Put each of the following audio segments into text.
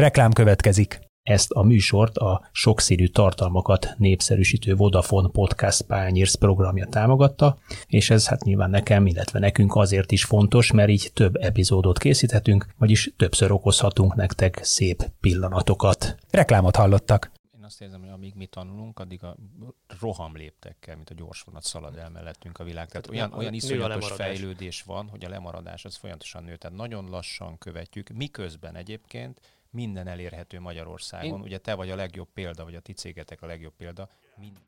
Reklám következik. Ezt a műsort a sokszínű tartalmakat népszerűsítő Vodafone Podcast Pányérsz programja támogatta, és ez hát nyilván nekem, illetve nekünk azért is fontos, mert így több epizódot készíthetünk, vagyis többször okozhatunk nektek szép pillanatokat. Reklámot hallottak azt érzem, hogy amíg mi tanulunk, addig a roham léptekkel, mint a gyorsvonat szalad el mellettünk a világ. Tehát olyan, olyan iszonyatos fejlődés van, hogy a lemaradás az folyamatosan nő. Tehát nagyon lassan követjük, miközben egyébként minden elérhető Magyarországon. Én... Ugye te vagy a legjobb példa, vagy a ti cégetek a legjobb példa. Mind...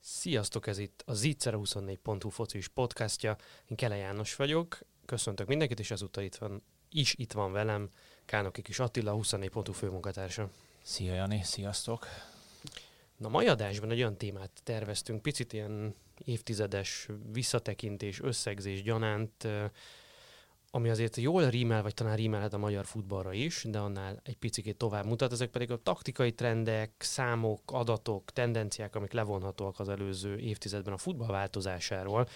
Sziasztok, ez itt a Zicera24.hu focis podcastja. Én Kele János vagyok, köszöntök mindenkit, és ezúttal itt van, is itt van velem Kánoki Kis Attila, 24.hu főmunkatársa. Szia Jani, sziasztok! Na, mai adásban egy olyan témát terveztünk, picit ilyen évtizedes visszatekintés, összegzés gyanánt, ami azért jól rímel, vagy talán rímelhet a magyar futballra is, de annál egy picit tovább mutat. Ezek pedig a taktikai trendek, számok, adatok, tendenciák, amik levonhatóak az előző évtizedben a futball változásáról,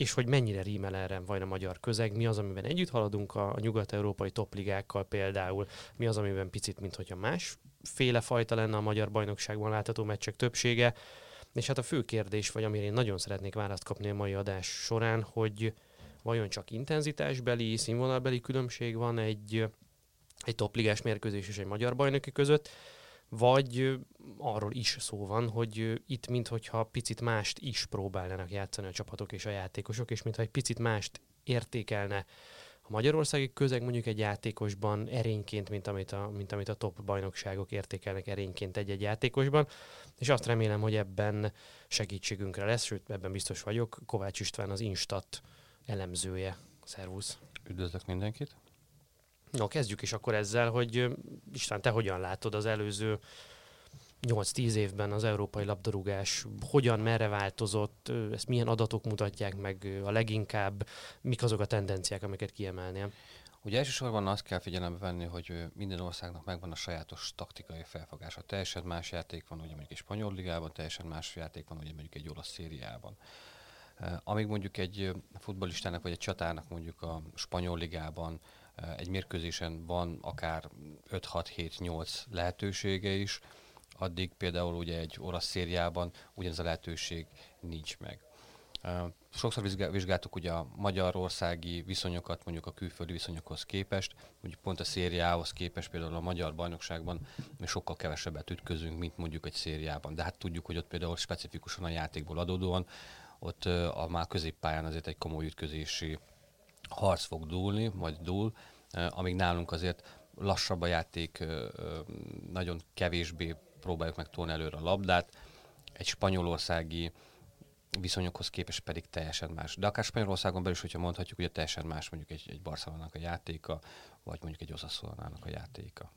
és hogy mennyire rímel erre vajon a magyar közeg, mi az, amiben együtt haladunk a, nyugat-európai topligákkal például, mi az, amiben picit, mint hogyha más féle fajta lenne a magyar bajnokságban látható meccsek többsége, és hát a fő kérdés, vagy amire én nagyon szeretnék választ kapni a mai adás során, hogy vajon csak intenzitásbeli, színvonalbeli különbség van egy, egy topligás mérkőzés és egy magyar bajnoki között, vagy arról is szó van, hogy itt minthogyha picit mást is próbálnának játszani a csapatok és a játékosok, és mintha egy picit mást értékelne a magyarországi közeg mondjuk egy játékosban erényként, mint amit a, mint amit a top bajnokságok értékelnek erényként egy-egy játékosban, és azt remélem, hogy ebben segítségünkre lesz, sőt ebben biztos vagyok. Kovács István az Instat elemzője. Szervusz! Üdvözlök mindenkit! No, kezdjük is akkor ezzel, hogy István, te hogyan látod az előző 8-10 évben az európai labdarúgás hogyan, merre változott, ezt milyen adatok mutatják meg a leginkább, mik azok a tendenciák, amiket kiemelnél? Ugye elsősorban azt kell figyelembe venni, hogy minden országnak megvan a sajátos taktikai felfogása. Teljesen más játék van, ugye mondjuk egy spanyol ligában, teljesen más játék van, ugye mondjuk egy olasz szériában. Amíg mondjuk egy futbolistának vagy egy csatának mondjuk a spanyol ligában egy mérkőzésen van akár 5-6-7-8 lehetősége is, addig például ugye egy olasz szériában ugyanez a lehetőség nincs meg. Sokszor vizsgáltuk ugye a magyarországi viszonyokat mondjuk a külföldi viszonyokhoz képest, úgy pont a szériához képest például a magyar bajnokságban mi sokkal kevesebbet ütközünk, mint mondjuk egy szériában. De hát tudjuk, hogy ott például specifikusan a játékból adódóan ott a már középpályán azért egy komoly ütközési harc fog dúlni, vagy dúl, amíg nálunk azért lassabb a játék, nagyon kevésbé próbáljuk meg tolni előre a labdát, egy spanyolországi viszonyokhoz képest pedig teljesen más. De akár Spanyolországon belül is, hogyha mondhatjuk, hogy teljesen más mondjuk egy, egy Barcelonának a játéka, vagy mondjuk egy Osaszonának a játéka.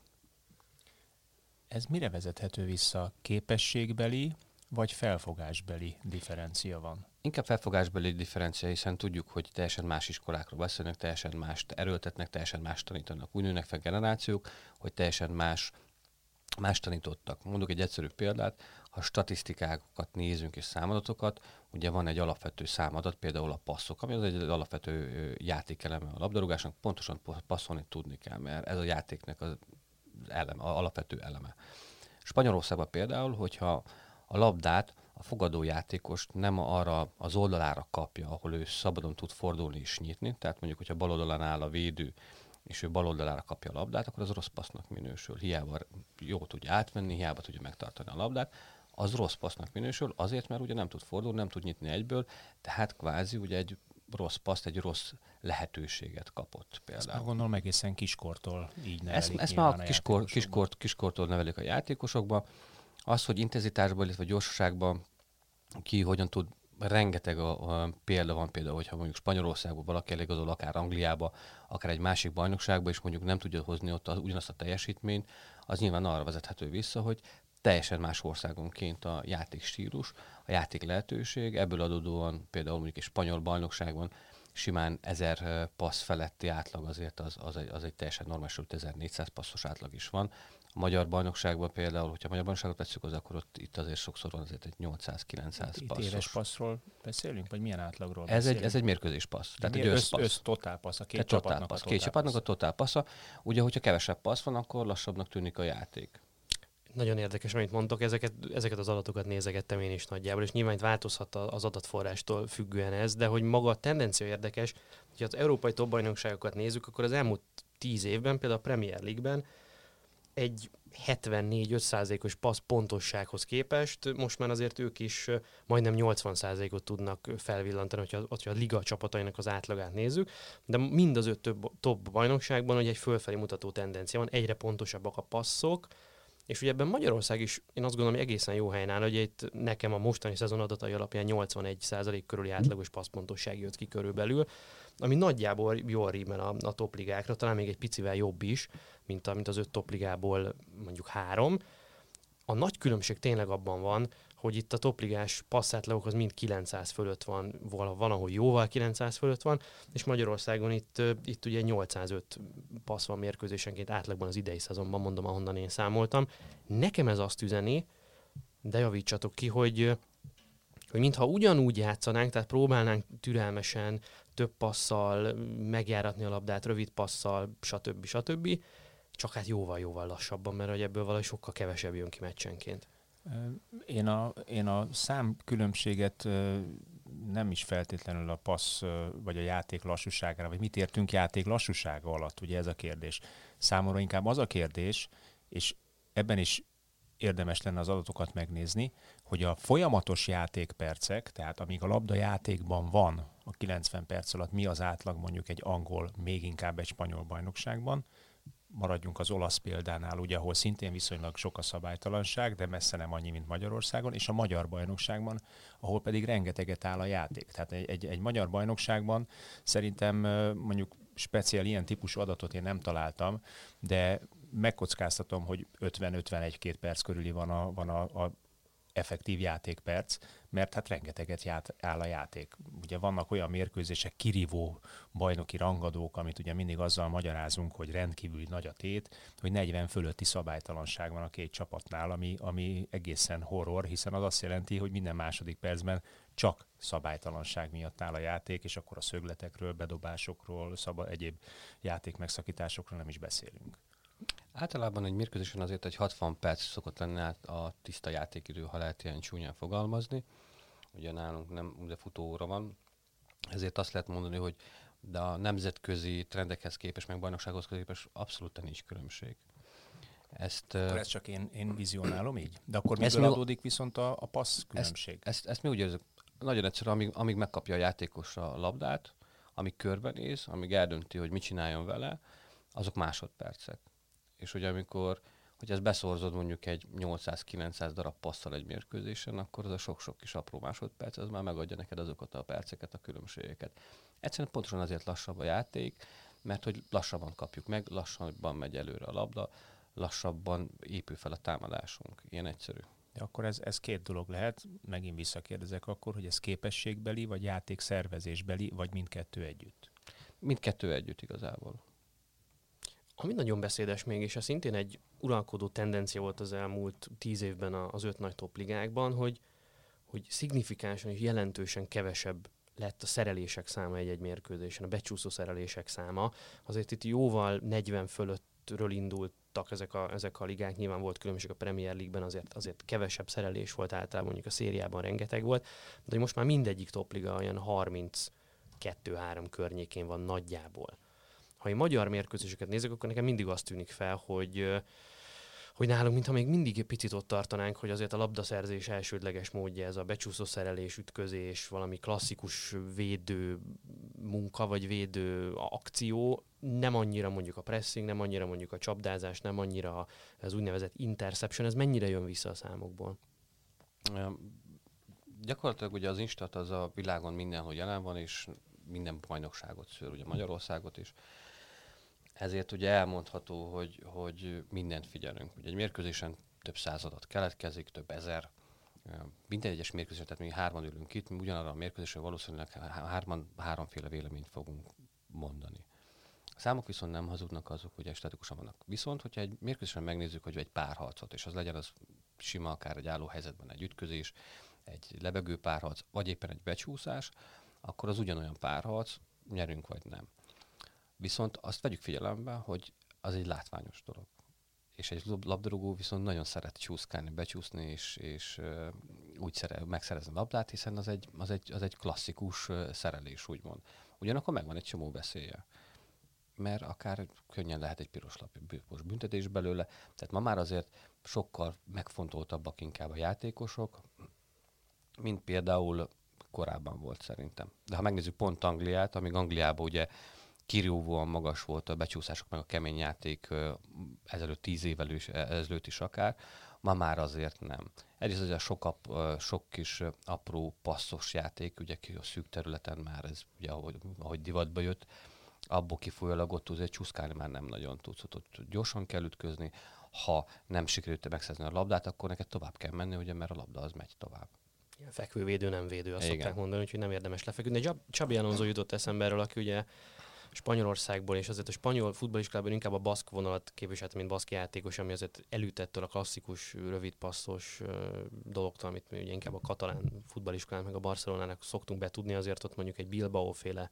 Ez mire vezethető vissza? Képességbeli vagy felfogásbeli differencia van? Inkább felfogásbeli differencia, hiszen tudjuk, hogy teljesen más iskolákról beszélnek, teljesen mást erőltetnek, teljesen más tanítanak. Úgy nőnek fel generációk, hogy teljesen más más tanítottak. Mondok egy egyszerű példát, ha statisztikákat nézünk és számadatokat, ugye van egy alapvető számadat, például a passzok, ami az egy alapvető játékeleme a labdarúgásnak, pontosan passzolni tudni kell, mert ez a játéknek az eleme, a alapvető eleme. Spanyolországban például, hogyha a labdát a fogadó játékos nem arra az oldalára kapja, ahol ő szabadon tud fordulni és nyitni, tehát mondjuk, hogyha bal oldalán áll a védő, és ő bal oldalára kapja a labdát, akkor az rossz passznak minősül. Hiába jó tudja átmenni, hiába tudja megtartani a labdát, az rossz passznak minősül, azért, mert ugye nem tud fordulni, nem tud nyitni egyből, tehát kvázi ugye egy rossz paszt, egy rossz lehetőséget kapott például. Ezt már gondolom egészen kiskortól így nevelik. Ezt, ezt már kiskor, kiskor, kiskortól nevelik a játékosokba. Az, hogy intenzitásban, illetve gyorsaságban ki hogyan tud, rengeteg a, a példa van például, hogyha mondjuk Spanyolországban valaki eligazol, akár Angliába, akár egy másik bajnokságba, és mondjuk nem tudja hozni ott az, ugyanazt a teljesítményt, az nyilván arra vezethető vissza, hogy teljesen más országonként a játék stílus, a játék lehetőség, ebből adódóan például mondjuk egy spanyol bajnokságban simán 1000 passz feletti átlag azért az, az, egy, az egy teljesen normális, 1400 passzos átlag is van. A magyar bajnokságban például, hogyha a magyar bajnokságot veszük, az akkor ott itt azért sokszor van azért egy 800-900 itt passzos. éves passzról beszélünk, vagy milyen átlagról ez beszélünk? Egy, ez egy mérkőzés passz. Tehát egy össz, össz totál passz, a két csapatnak passz, a Két csapatnak a totál passza. Ugye, hogyha kevesebb passz van, akkor lassabbnak tűnik a játék. Nagyon érdekes, amit mondtok, ezeket, ezeket az adatokat nézegettem én is nagyjából, és nyilván változhat az adatforrástól függően ez, de hogy maga a tendencia érdekes, hogyha az európai top bajnokságokat nézzük, akkor az elmúlt tíz évben, például a Premier League-ben egy 74-5%-os passz pontossághoz képest. Most már azért ők is majdnem 80%-ot tudnak felvillantani, hogyha, hogyha a liga csapatainak az átlagát nézzük, de mind az öt több, top bajnokságban hogy egy fölfelé mutató tendencia van, egyre pontosabbak a passzok, és ugye ebben Magyarország is, én azt gondolom, hogy egészen jó helyen áll, hogy itt nekem a mostani szezon adatai alapján 81% körüli átlagos passzpontosság jött ki körülbelül, ami nagyjából jól rímel a, a topligákra, talán még egy picivel jobb is, mint, a, mint az öt topligából mondjuk három. A nagy különbség tényleg abban van, hogy itt a topligás passzátlagok az mind 900 fölött van, van, ahol jóval 900 fölött van, és Magyarországon itt, itt ugye 805 passz van mérkőzésenként átlagban az idei szezonban, mondom, ahonnan én számoltam. Nekem ez azt üzeni, de javítsatok ki, hogy hogy mintha ugyanúgy játszanánk, tehát próbálnánk türelmesen, több passzal megjáratni a labdát, rövid passzal, stb. stb. Csak hát jóval-jóval lassabban, mert hogy ebből valahogy sokkal kevesebb jön ki meccsenként. Én a, én a szám különbséget nem is feltétlenül a passz vagy a játék lassúságára, vagy mit értünk játék lassúsága alatt, ugye ez a kérdés. Számomra inkább az a kérdés, és ebben is érdemes lenne az adatokat megnézni, hogy a folyamatos játékpercek, tehát amíg a labda játékban van a 90 perc alatt, mi az átlag mondjuk egy angol, még inkább egy spanyol bajnokságban, maradjunk az olasz példánál, ugye, ahol szintén viszonylag sok a szabálytalanság, de messze nem annyi, mint Magyarországon, és a magyar bajnokságban, ahol pedig rengeteget áll a játék. Tehát egy, egy, egy magyar bajnokságban szerintem mondjuk speciál ilyen típusú adatot én nem találtam, de megkockáztatom, hogy 50-51-2 perc körüli van a, van a, a effektív játékperc, mert hát rengeteget ját, áll a játék. Ugye vannak olyan mérkőzések, kirívó bajnoki rangadók, amit ugye mindig azzal magyarázunk, hogy rendkívül nagy a tét, hogy 40 fölötti szabálytalanság van a két csapatnál, ami, ami egészen horror, hiszen az azt jelenti, hogy minden második percben csak szabálytalanság miatt áll a játék, és akkor a szögletekről, bedobásokról, szaba, egyéb játék megszakításokról nem is beszélünk. Általában egy mérkőzésen azért egy 60 perc szokott lenni a tiszta játékidő, ha lehet ilyen csúnyán fogalmazni. Ugye nálunk nem, ugye futóóra van, ezért azt lehet mondani, hogy de a nemzetközi trendekhez képest, meg bajnoksághoz képest abszolút nincs különbség. Ezt, akkor ezt csak én, én vizionálom így? De akkor miből mi, adódik viszont a, a passz különbség? Ezt, ezt, ezt mi úgy érzük, nagyon egyszerű, amíg, amíg megkapja a játékos a labdát, amíg körbenéz, amíg eldönti, hogy mit csináljon vele, azok másodpercek és hogy amikor, hogy ezt beszorzod mondjuk egy 800-900 darab passzal egy mérkőzésen, akkor az a sok-sok kis apró másodperc, az már megadja neked azokat a perceket, a különbségeket. Egyszerűen pontosan azért lassabb a játék, mert hogy lassabban kapjuk meg, lassabban megy előre a labda, lassabban épül fel a támadásunk. Ilyen egyszerű. De akkor ez, ez két dolog lehet, megint visszakérdezek akkor, hogy ez képességbeli, vagy játékszervezésbeli, vagy mindkettő együtt? Mindkettő együtt igazából. Ami nagyon beszédes még, és ez szintén egy uralkodó tendencia volt az elmúlt tíz évben az öt nagy topligákban, hogy, hogy szignifikánsan és jelentősen kevesebb lett a szerelések száma egy-egy mérkőzésen, a becsúszó szerelések száma. Azért itt jóval 40 fölöttről indultak ezek a, ezek a ligák, nyilván volt különbség a Premier League-ben, azért, azért kevesebb szerelés volt általában, mondjuk a szériában rengeteg volt, de most már mindegyik topliga olyan 32-3 környékén van nagyjából ha én magyar mérkőzéseket nézek, akkor nekem mindig azt tűnik fel, hogy hogy nálunk, mintha még mindig picit ott tartanánk, hogy azért a labdaszerzés elsődleges módja ez a becsúszó szerelés, ütközés, valami klasszikus védő munka, vagy védő akció, nem annyira mondjuk a pressing, nem annyira mondjuk a csapdázás, nem annyira az úgynevezett interception, ez mennyire jön vissza a számokból? Gyakorlatilag ugye az Instat az a világon mindenhol jelen van, és minden bajnokságot szőr, ugye Magyarországot is ezért ugye elmondható, hogy, hogy mindent figyelünk. Ugye egy mérkőzésen több századat keletkezik, több ezer, minden egyes mérkőzésen, tehát mi hárman ülünk itt, mi ugyanarra a mérkőzésre valószínűleg hárman, háromféle véleményt fogunk mondani. A számok viszont nem hazudnak azok, hogy statikusan vannak. Viszont, hogyha egy mérkőzésen megnézzük, hogy egy párharcot, és az legyen az sima, akár egy álló helyzetben egy ütközés, egy levegő párharc, vagy éppen egy becsúszás, akkor az ugyanolyan párharc, nyerünk vagy nem. Viszont azt vegyük figyelembe, hogy az egy látványos dolog. És egy labdarúgó viszont nagyon szeret csúszkálni, becsúszni, és, és úgy szere, megszerezni a labdát, hiszen az egy, az egy, az egy klasszikus szerelés, úgymond. Ugyanakkor megvan egy csomó veszélye mert akár könnyen lehet egy piros lapos büntetés belőle. Tehát ma már azért sokkal megfontoltabbak inkább a játékosok, mint például korábban volt szerintem. De ha megnézzük pont Angliát, amíg Angliában ugye kirjóvóan magas volt a becsúszások, meg a kemény játék ezelőtt tíz évvel is, ezelőtt is akár, ma már azért nem. Egyrészt az a sok, ap, sok kis apró passzos játék, ugye ki a szűk területen már ez ugye ahogy, ahogy divatba jött, abból kifolyólag ott azért csúszkálni már nem nagyon tudsz, ott gyorsan kell ütközni, ha nem sikerült megszerzni a labdát, akkor neked tovább kell menni, ugye, mert a labda az megy tovább. Fekvővédő, nem védő, azt Igen. szokták mondani, úgyhogy nem érdemes lefeküdni. De Csabi Alonso jutott eszembe erről, aki ugye Spanyolországból, és azért a spanyol futballiskolában inkább a baszk vonalat képviselte, mint baszk játékos, ami azért elütettől a klasszikus, rövid passzos dologtól, amit mi ugye inkább a katalán futballiskolán, meg a Barcelonának szoktunk betudni, azért ott mondjuk egy Bilbao féle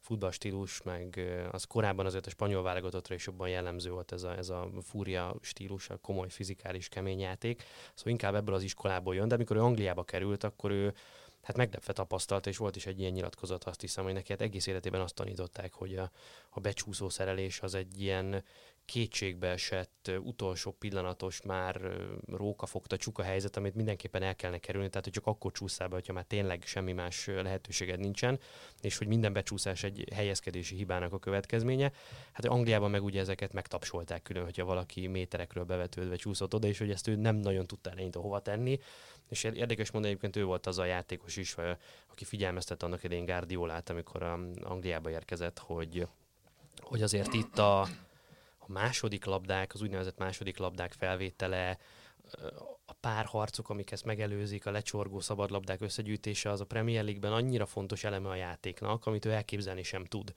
futballstílus, meg az korábban azért a spanyol válogatottra is jobban jellemző volt ez a, ez a fúria stílus, a komoly fizikális kemény játék. Szóval inkább ebből az iskolából jön, de amikor ő Angliába került, akkor ő hát meglepve tapasztalta, és volt is egy ilyen nyilatkozat, azt hiszem, hogy neki hát egész életében azt tanították, hogy a, a becsúszó szerelés az egy ilyen kétségbe esett, utolsó pillanatos már róka fogta csuka helyzet, amit mindenképpen el kellene kerülni, tehát hogy csak akkor csúszál be, hogyha már tényleg semmi más lehetőséged nincsen, és hogy minden becsúszás egy helyezkedési hibának a következménye. Hát Angliában meg ugye ezeket megtapsolták külön, hogyha valaki méterekről bevetődve csúszott oda, és hogy ezt ő nem nagyon tudta eleinte hova tenni. És érdekes mondani, egyébként ő volt az a játékos is, aki figyelmeztette annak idején Guardiolát, amikor a Angliába érkezett, hogy, hogy azért itt a, a második labdák, az úgynevezett második labdák felvétele, a párharcok, amik ezt megelőzik, a lecsorgó szabadlabdák összegyűjtése, az a Premier League-ben annyira fontos eleme a játéknak, amit ő elképzelni sem tud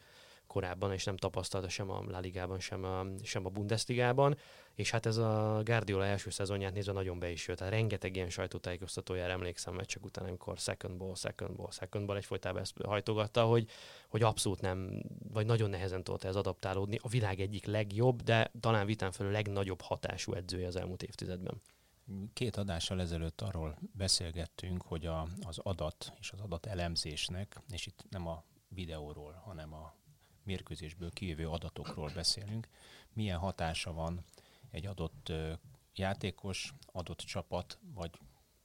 korábban, és nem tapasztalta sem a La Ligában, sem a, sem a Bundesligában, és hát ez a Guardiola első szezonját nézve nagyon be is jött. Tehát rengeteg ilyen sajtótájékoztatójára emlékszem meccsek után, amikor second ball, second ball, second ball egyfolytában ezt hajtogatta, hogy, hogy abszolút nem, vagy nagyon nehezen tudott ez adaptálódni. A világ egyik legjobb, de talán vitán felül legnagyobb hatású edzője az elmúlt évtizedben. Két adással ezelőtt arról beszélgettünk, hogy a, az adat és az adat elemzésnek, és itt nem a videóról, hanem a mérkőzésből kijövő adatokról beszélünk, milyen hatása van egy adott játékos, adott csapat, vagy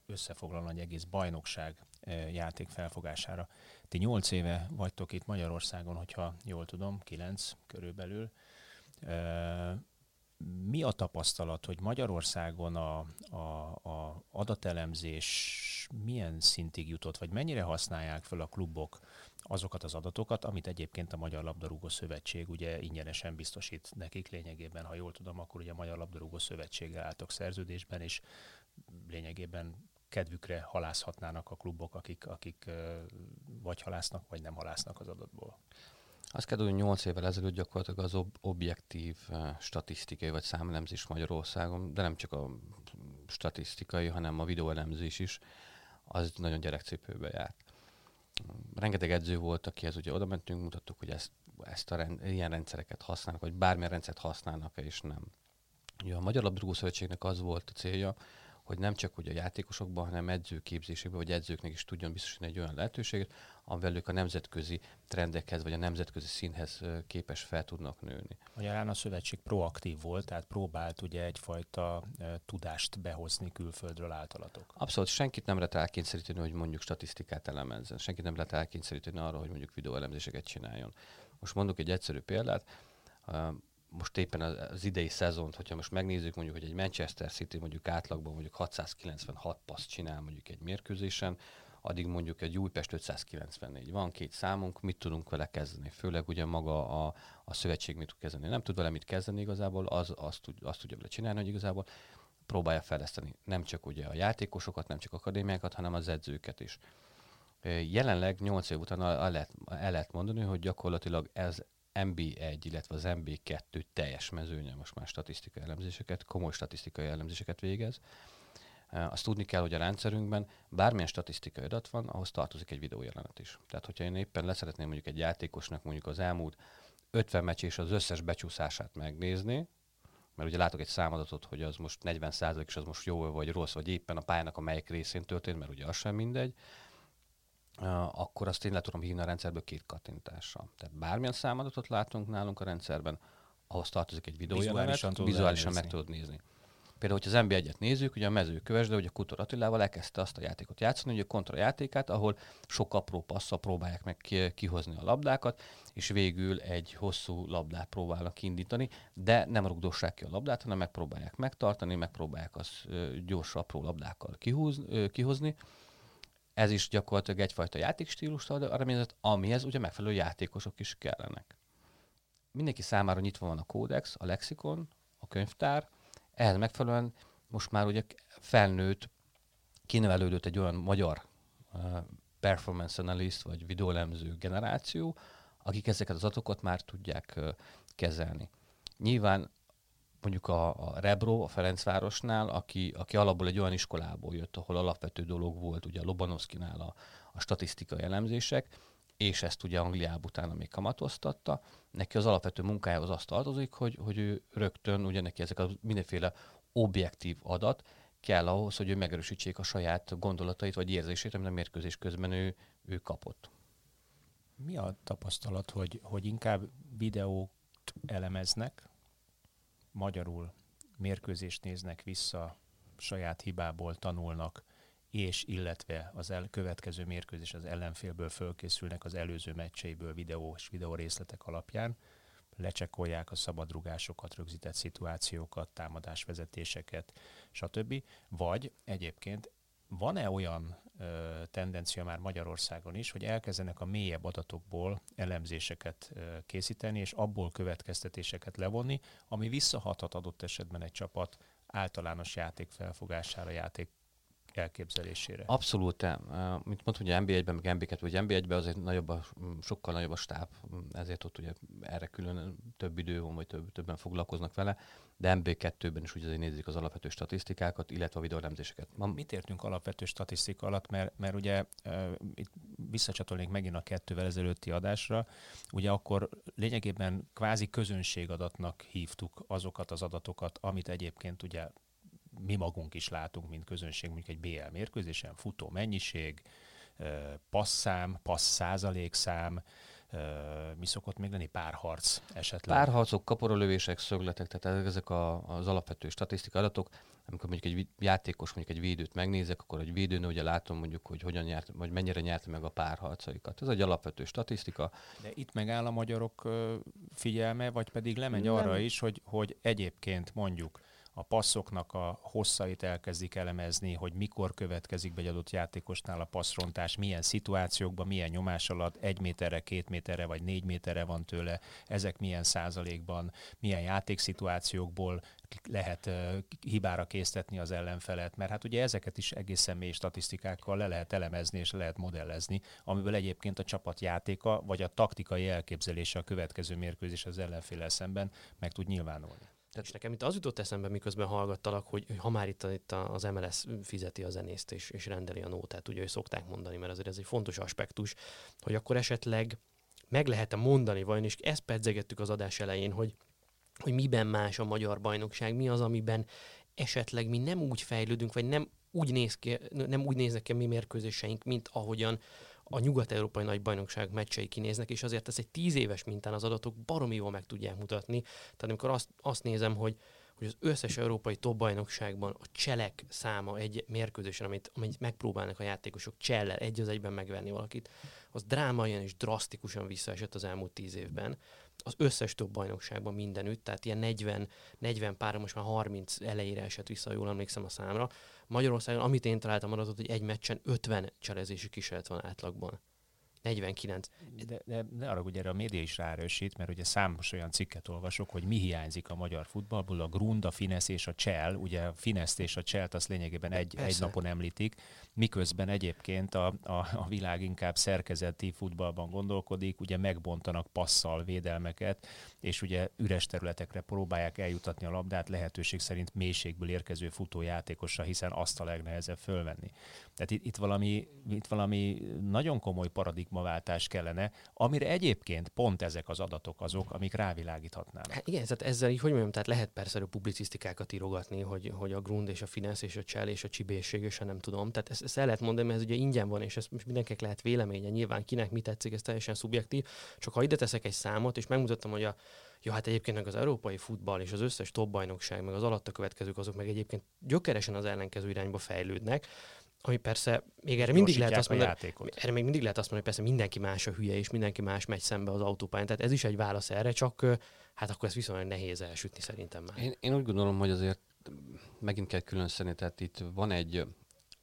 összefoglalna egy egész bajnokság játék felfogására. Ti nyolc éve vagytok itt Magyarországon, hogyha jól tudom, kilenc körülbelül. Mi a tapasztalat, hogy Magyarországon a, a, a adatelemzés milyen szintig jutott, vagy mennyire használják fel a klubok azokat az adatokat, amit egyébként a Magyar Labdarúgó Szövetség ugye ingyenesen biztosít nekik lényegében, ha jól tudom, akkor ugye a Magyar Labdarúgó Szövetséggel álltok szerződésben, és lényegében kedvükre halászhatnának a klubok, akik, akik vagy halásznak, vagy nem halásznak az adatból. Azt kell tudni, hogy 8 évvel ezelőtt gyakorlatilag az ob- objektív statisztikai vagy számelemzés Magyarországon, de nem csak a statisztikai, hanem a videóelemzés is, az nagyon gyerekcipőbe járt rengeteg edző volt, akihez ugye oda mentünk, mutattuk, hogy ezt, ezt a rend, ilyen rendszereket használnak, vagy bármilyen rendszert használnak és nem. Ugye a Magyar Labdarúgó Szövetségnek az volt a célja, hogy nem csak ugye a játékosokban, hanem edzőképzésekben, vagy edzőknek is tudjon biztosítani egy olyan lehetőséget, amivel ők a nemzetközi trendekhez, vagy a nemzetközi színhez képes fel tudnak nőni. Magyarán a szövetség proaktív volt, tehát próbált ugye egyfajta tudást behozni külföldről általatok. Abszolút, senkit nem lehet elkényszeríteni, hogy mondjuk statisztikát elemezzen, senkit nem lehet elkényszeríteni arra, hogy mondjuk videóelemzéseket csináljon. Most mondok egy egyszerű példát, most éppen az idei szezont, hogyha most megnézzük mondjuk, hogy egy Manchester City mondjuk átlagban mondjuk 696 passz csinál mondjuk egy mérkőzésen, addig mondjuk egy Újpest 594. Van két számunk, mit tudunk vele kezdeni? Főleg ugye maga a, a szövetség mit tud kezdeni. Nem tud vele mit kezdeni igazából, az azt, tud, azt tudja vele csinálni, hogy igazából próbálja fejleszteni nem csak ugye a játékosokat, nem csak akadémiákat, hanem az edzőket is. Jelenleg 8 év után el lehet, el lehet mondani, hogy gyakorlatilag ez MB1, illetve az MB2 teljes mezőnye most már statisztikai elemzéseket, komoly statisztikai elemzéseket végez. Azt tudni kell, hogy a rendszerünkben bármilyen statisztikai adat van, ahhoz tartozik egy videójelenet is. Tehát, hogyha én éppen leszeretném mondjuk egy játékosnak mondjuk az elmúlt 50 meccs és az összes becsúszását megnézni, mert ugye látok egy számadatot, hogy az most 40 és az most jó vagy rossz, vagy éppen a pályának a melyik részén történt, mert ugye az sem mindegy, akkor azt én le tudom hívni a rendszerből két kattintással. Tehát bármilyen számadatot látunk nálunk a rendszerben, ahhoz tartozik egy videójelenet, vizuálisan, vizuálisan meg tudod nézni. Például, hogyha az NB1-et nézzük, ugye a mezőkövesde, hogy a Kutor Attilával elkezdte azt a játékot játszani, hogy a kontra játékát, ahol sok apró passzal próbálják meg kihozni a labdákat, és végül egy hosszú labdát próbálnak indítani, de nem rugdossák ki a labdát, hanem megpróbálják megtartani, megpróbálják az gyors apró labdákkal kihúz, kihozni. Ez is gyakorlatilag egyfajta játékstílus arra amihez ugye megfelelő játékosok is kellenek. Mindenki számára nyitva van a kódex, a lexikon, a könyvtár, ehhez megfelelően most már ugye felnőtt, kinevelődött egy olyan magyar uh, performance analyst vagy videólemző generáció, akik ezeket az adatokat már tudják uh, kezelni. Nyilván mondjuk a, a Rebro, a Ferencvárosnál, aki, aki alapból egy olyan iskolából jött, ahol alapvető dolog volt, ugye a Lobanovszkinál a, a statisztikai elemzések, és ezt ugye Angliában utána még kamatoztatta. Neki az alapvető munkájához azt tartozik, hogy, hogy ő rögtön, ugye neki ezek a mindenféle objektív adat kell ahhoz, hogy ő megerősítsék a saját gondolatait vagy érzését, amit a mérkőzés közben ő, ő kapott. Mi a tapasztalat, hogy, hogy inkább videót elemeznek, magyarul mérkőzést néznek vissza, saját hibából tanulnak, és illetve az el, következő mérkőzés az ellenfélből fölkészülnek az előző meccseiből videó és videó részletek alapján, lecsekolják a szabadrugásokat, rögzített szituációkat, támadásvezetéseket, stb. Vagy egyébként van-e olyan tendencia már Magyarországon is, hogy elkezdenek a mélyebb adatokból elemzéseket készíteni, és abból következtetéseket levonni, ami visszahathat adott esetben egy csapat általános játék felfogására, játék elképzelésére. Abszolút, eh, mint mondtam, hogy NB1-ben, meg NB2 vagy NB1-ben azért nagyobb a, sokkal nagyobb a stáb, ezért ott ugye erre külön több idő van, vagy több, többen foglalkoznak vele, de MB2-ben is ugye nézik az alapvető statisztikákat, illetve a videólemzéseket. Ma... Mit értünk alapvető statisztika alatt, mert, mert ugye uh, itt visszacsatolnék megint a kettővel ezelőtti adásra, ugye akkor lényegében kvázi közönségadatnak hívtuk azokat az adatokat, amit egyébként ugye mi magunk is látunk, mint közönség, mondjuk egy BL mérkőzésen, futó mennyiség, passzám, passz százalékszám, mi szokott még lenni? Párharc esetleg? Párharcok, kaporolövések, szögletek, tehát ezek a, az alapvető statisztika adatok. Amikor mondjuk egy játékos mondjuk egy védőt megnézek, akkor egy védőnő ugye látom mondjuk, hogy hogyan nyert, vagy mennyire nyert meg a párharcaikat. Ez egy alapvető statisztika. De itt megáll a magyarok figyelme, vagy pedig lemegy Nem. arra is, hogy, hogy egyébként mondjuk a passzoknak a hosszait elkezdik elemezni, hogy mikor következik be egy adott játékosnál a passzrontás, milyen szituációkban, milyen nyomás alatt, egy méterre, két méterre vagy négy méterre van tőle, ezek milyen százalékban, milyen játékszituációkból lehet uh, hibára késztetni az ellenfelet, mert hát ugye ezeket is egészen mély statisztikákkal le lehet elemezni és le lehet modellezni, amiből egyébként a csapatjátéka vagy a taktikai elképzelése a következő mérkőzés az ellenféle szemben meg tud nyilvánulni. Tehát és nekem itt az jutott eszembe, miközben hallgattalak, hogy, ha már itt, itt az MLS fizeti a zenészt és, és rendeli a nótát, ugye, hogy szokták mondani, mert azért ez egy fontos aspektus, hogy akkor esetleg meg lehet-e mondani vajon, és ezt pedzegettük az adás elején, hogy, hogy miben más a magyar bajnokság, mi az, amiben esetleg mi nem úgy fejlődünk, vagy nem úgy, néz ki, nem úgy néznek ki a mi mérkőzéseink, mint ahogyan a nyugat-európai nagy bajnokság meccsei kinéznek, és azért ez egy tíz éves mintán az adatok baromi jól meg tudják mutatni. Tehát amikor azt, azt nézem, hogy, hogy az összes európai top bajnokságban a cselek száma egy mérkőzésen, amit, amit megpróbálnak a játékosok csellel egy az egyben megvenni valakit, az drámaian és drasztikusan visszaesett az elmúlt tíz évben az összes több bajnokságban mindenütt, tehát ilyen 40, 40 pár, most már 30 elejére esett vissza, jól emlékszem a számra. Magyarországon, amit én találtam adatot, hogy egy meccsen 50 cselezési kísérlet van átlagban. 49. De, de, de arra ugye erre a média is ráerősít, mert ugye számos olyan cikket olvasok, hogy mi hiányzik a magyar futballból, a Grund, a Finesz és a Csel, ugye a Fineszt és a Cselt azt lényegében egy, egy napon említik, miközben egyébként a, a, a világ inkább szerkezeti futballban gondolkodik, ugye megbontanak passzal védelmeket, és ugye üres területekre próbálják eljutatni a labdát, lehetőség szerint mélységből érkező futójátékosra, hiszen azt a legnehezebb fölvenni. Tehát itt, itt, valami, itt valami nagyon komoly paradigmaváltás kellene, amire egyébként pont ezek az adatok azok, amik rávilágíthatnának. Hát igen, tehát ezzel így, hogy mondjam, tehát lehet persze a publicisztikákat írogatni, hogy, hogy a Grund és a Finesz és a Csel és a Csibészség, és nem tudom. Tehát ezt, ezt el lehet mondani, mert ez ugye ingyen van, és ezt most mindenkinek lehet véleménye. Nyilván kinek mi tetszik, ez teljesen szubjektív. Csak ha ide teszek egy számot, és megmutattam, hogy a Ja, hát egyébként meg az európai futball és az összes top bajnokság, meg az alatta következők, azok meg egyébként gyökeresen az ellenkező irányba fejlődnek. Ami persze, még erre mindig lehet azt mondani, erre még mindig lehet azt mondani, hogy persze mindenki más a hülye, és mindenki más megy szembe az autópályán. Tehát ez is egy válasz erre, csak hát akkor ez viszonylag nehéz elsütni szerintem már. Én, én úgy gondolom, hogy azért megint kell külön szedni, tehát itt van egy,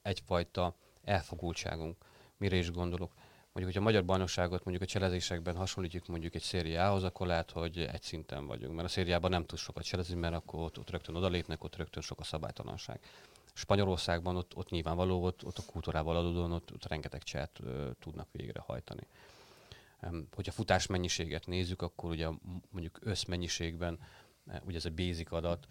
egyfajta elfogultságunk. Mire is gondolok? Mondjuk, hogyha a magyar bajnokságot mondjuk a cselezésekben hasonlítjuk mondjuk egy szériához, akkor lehet, hogy egy szinten vagyunk. Mert a szériában nem tud sokat cselezni, mert akkor ott, ott rögtön odalépnek, ott rögtön sok a szabálytalanság. Spanyolországban ott, ott nyilvánvaló, ott, ott a kultúrával adódóan ott, ott rengeteg cselt tudnak végrehajtani. Hogyha futás mennyiséget nézzük, akkor ugye mondjuk összmennyiségben, e, ugye ez a basic adat,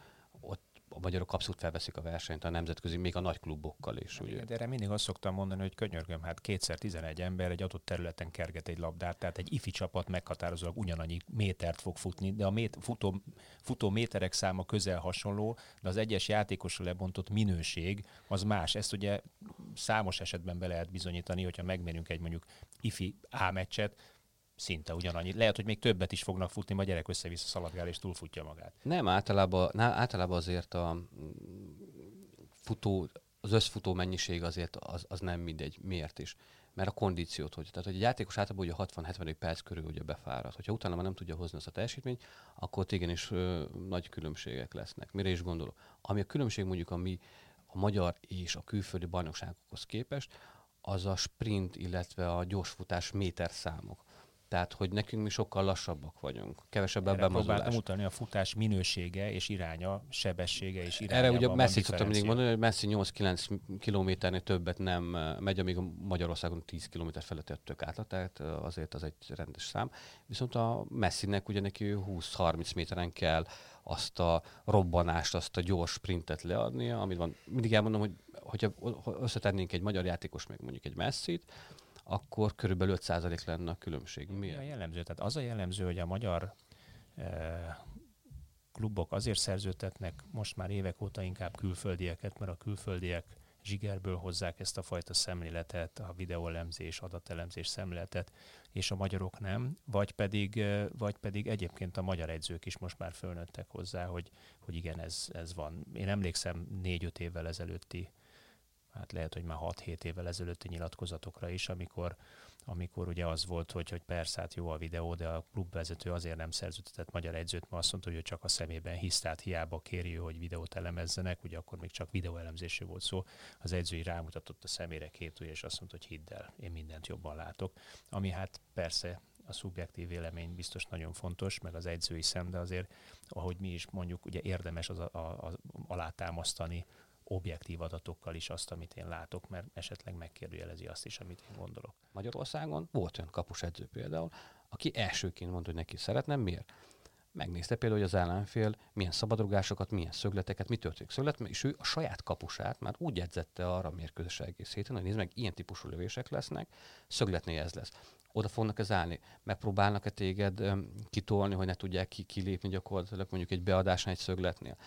a magyarok abszolút felveszik a versenyt a nemzetközi, még a nagy klubokkal is. Ugye? De erre mindig azt szoktam mondani, hogy könyörgöm, hát kétszer 11 ember egy adott területen kerget egy labdát, tehát egy ifi csapat meghatározólag ugyanannyi métert fog futni, de a mét, futó, futó méterek száma közel hasonló, de az egyes játékosra lebontott minőség az más. Ezt ugye számos esetben be lehet bizonyítani, hogyha megmérünk egy mondjuk ifi A meccset, szinte ugyanannyit. Lehet, hogy még többet is fognak futni, majd gyerek össze-vissza szaladgál és túlfutja magát. Nem, általában, általában azért a futó, az összfutó mennyiség azért az, az nem mindegy. Miért is? Mert a kondíciót hogy. Tehát, hogy egy játékos általában ugye 60-70 perc körül ugye befárad. Hogyha utána már nem tudja hozni azt a teljesítményt, akkor ott igenis ö, nagy különbségek lesznek. Mire is gondolok? Ami a különbség mondjuk a mi a magyar és a külföldi bajnokságokhoz képest, az a sprint, illetve a gyorsfutás méterszámok. Tehát, hogy nekünk mi sokkal lassabbak vagyunk, kevesebb a bemozulás. Próbáltam utalni a futás minősége és iránya, sebessége és iránya. Erre ugye Messi szoktam mindig mondani, hogy Messi 8-9 kilométernél többet nem megy, amíg Magyarországon 10 kilométer feletti a tök átlag, tehát azért az egy rendes szám. Viszont a Messinek ugye neki 20-30 méteren kell azt a robbanást, azt a gyors sprintet leadnia, amit van. Mindig elmondom, hogy hogyha összetennénk egy magyar játékos, meg mondjuk egy Messit, akkor körülbelül 5% lenne a különbség. Mi a jellemző? Tehát az a jellemző, hogy a magyar e, klubok azért szerződtetnek most már évek óta inkább külföldieket, mert a külföldiek zsigerből hozzák ezt a fajta szemléletet, a videóelemzés, adatelemzés szemléletet, és a magyarok nem, vagy pedig, eh, vagy pedig egyébként a magyar edzők is most már fölnőttek hozzá, hogy, hogy igen, ez, ez van. Én emlékszem négy-öt évvel ezelőtti hát lehet, hogy már 6-7 évvel ezelőtti nyilatkozatokra is, amikor, amikor ugye az volt, hogy, hogy persze hát jó a videó, de a klubvezető azért nem szerződtetett magyar edzőt, mert azt mondta, hogy ő csak a szemében hisz, tehát hiába kéri, hogy videót elemezzenek, ugye akkor még csak videóelemzésről volt szó, az edzői rámutatott a szemére két és azt mondta, hogy hidd el, én mindent jobban látok, ami hát persze a szubjektív vélemény biztos nagyon fontos, meg az edzői szem, de azért, ahogy mi is mondjuk, ugye érdemes az a, a, a, alátámasztani objektív adatokkal is azt, amit én látok, mert esetleg megkérdőjelezi azt is, amit én gondolok. Magyarországon volt olyan kapusedző például, aki elsőként mondta, hogy neki szeretne, miért? Megnézte például, hogy az ellenfél milyen szabadrugásokat, milyen szögleteket, mi történik szöglet, és ő a saját kapusát már úgy edzette arra a mérkőzés egész héten, hogy nézd meg, ilyen típusú lövések lesznek, szögletnél ez lesz. Oda fognak ez állni. Megpróbálnak-e téged um, kitolni, hogy ne tudják ki, kilépni gyakorlatilag mondjuk egy beadásnál, egy szögletnél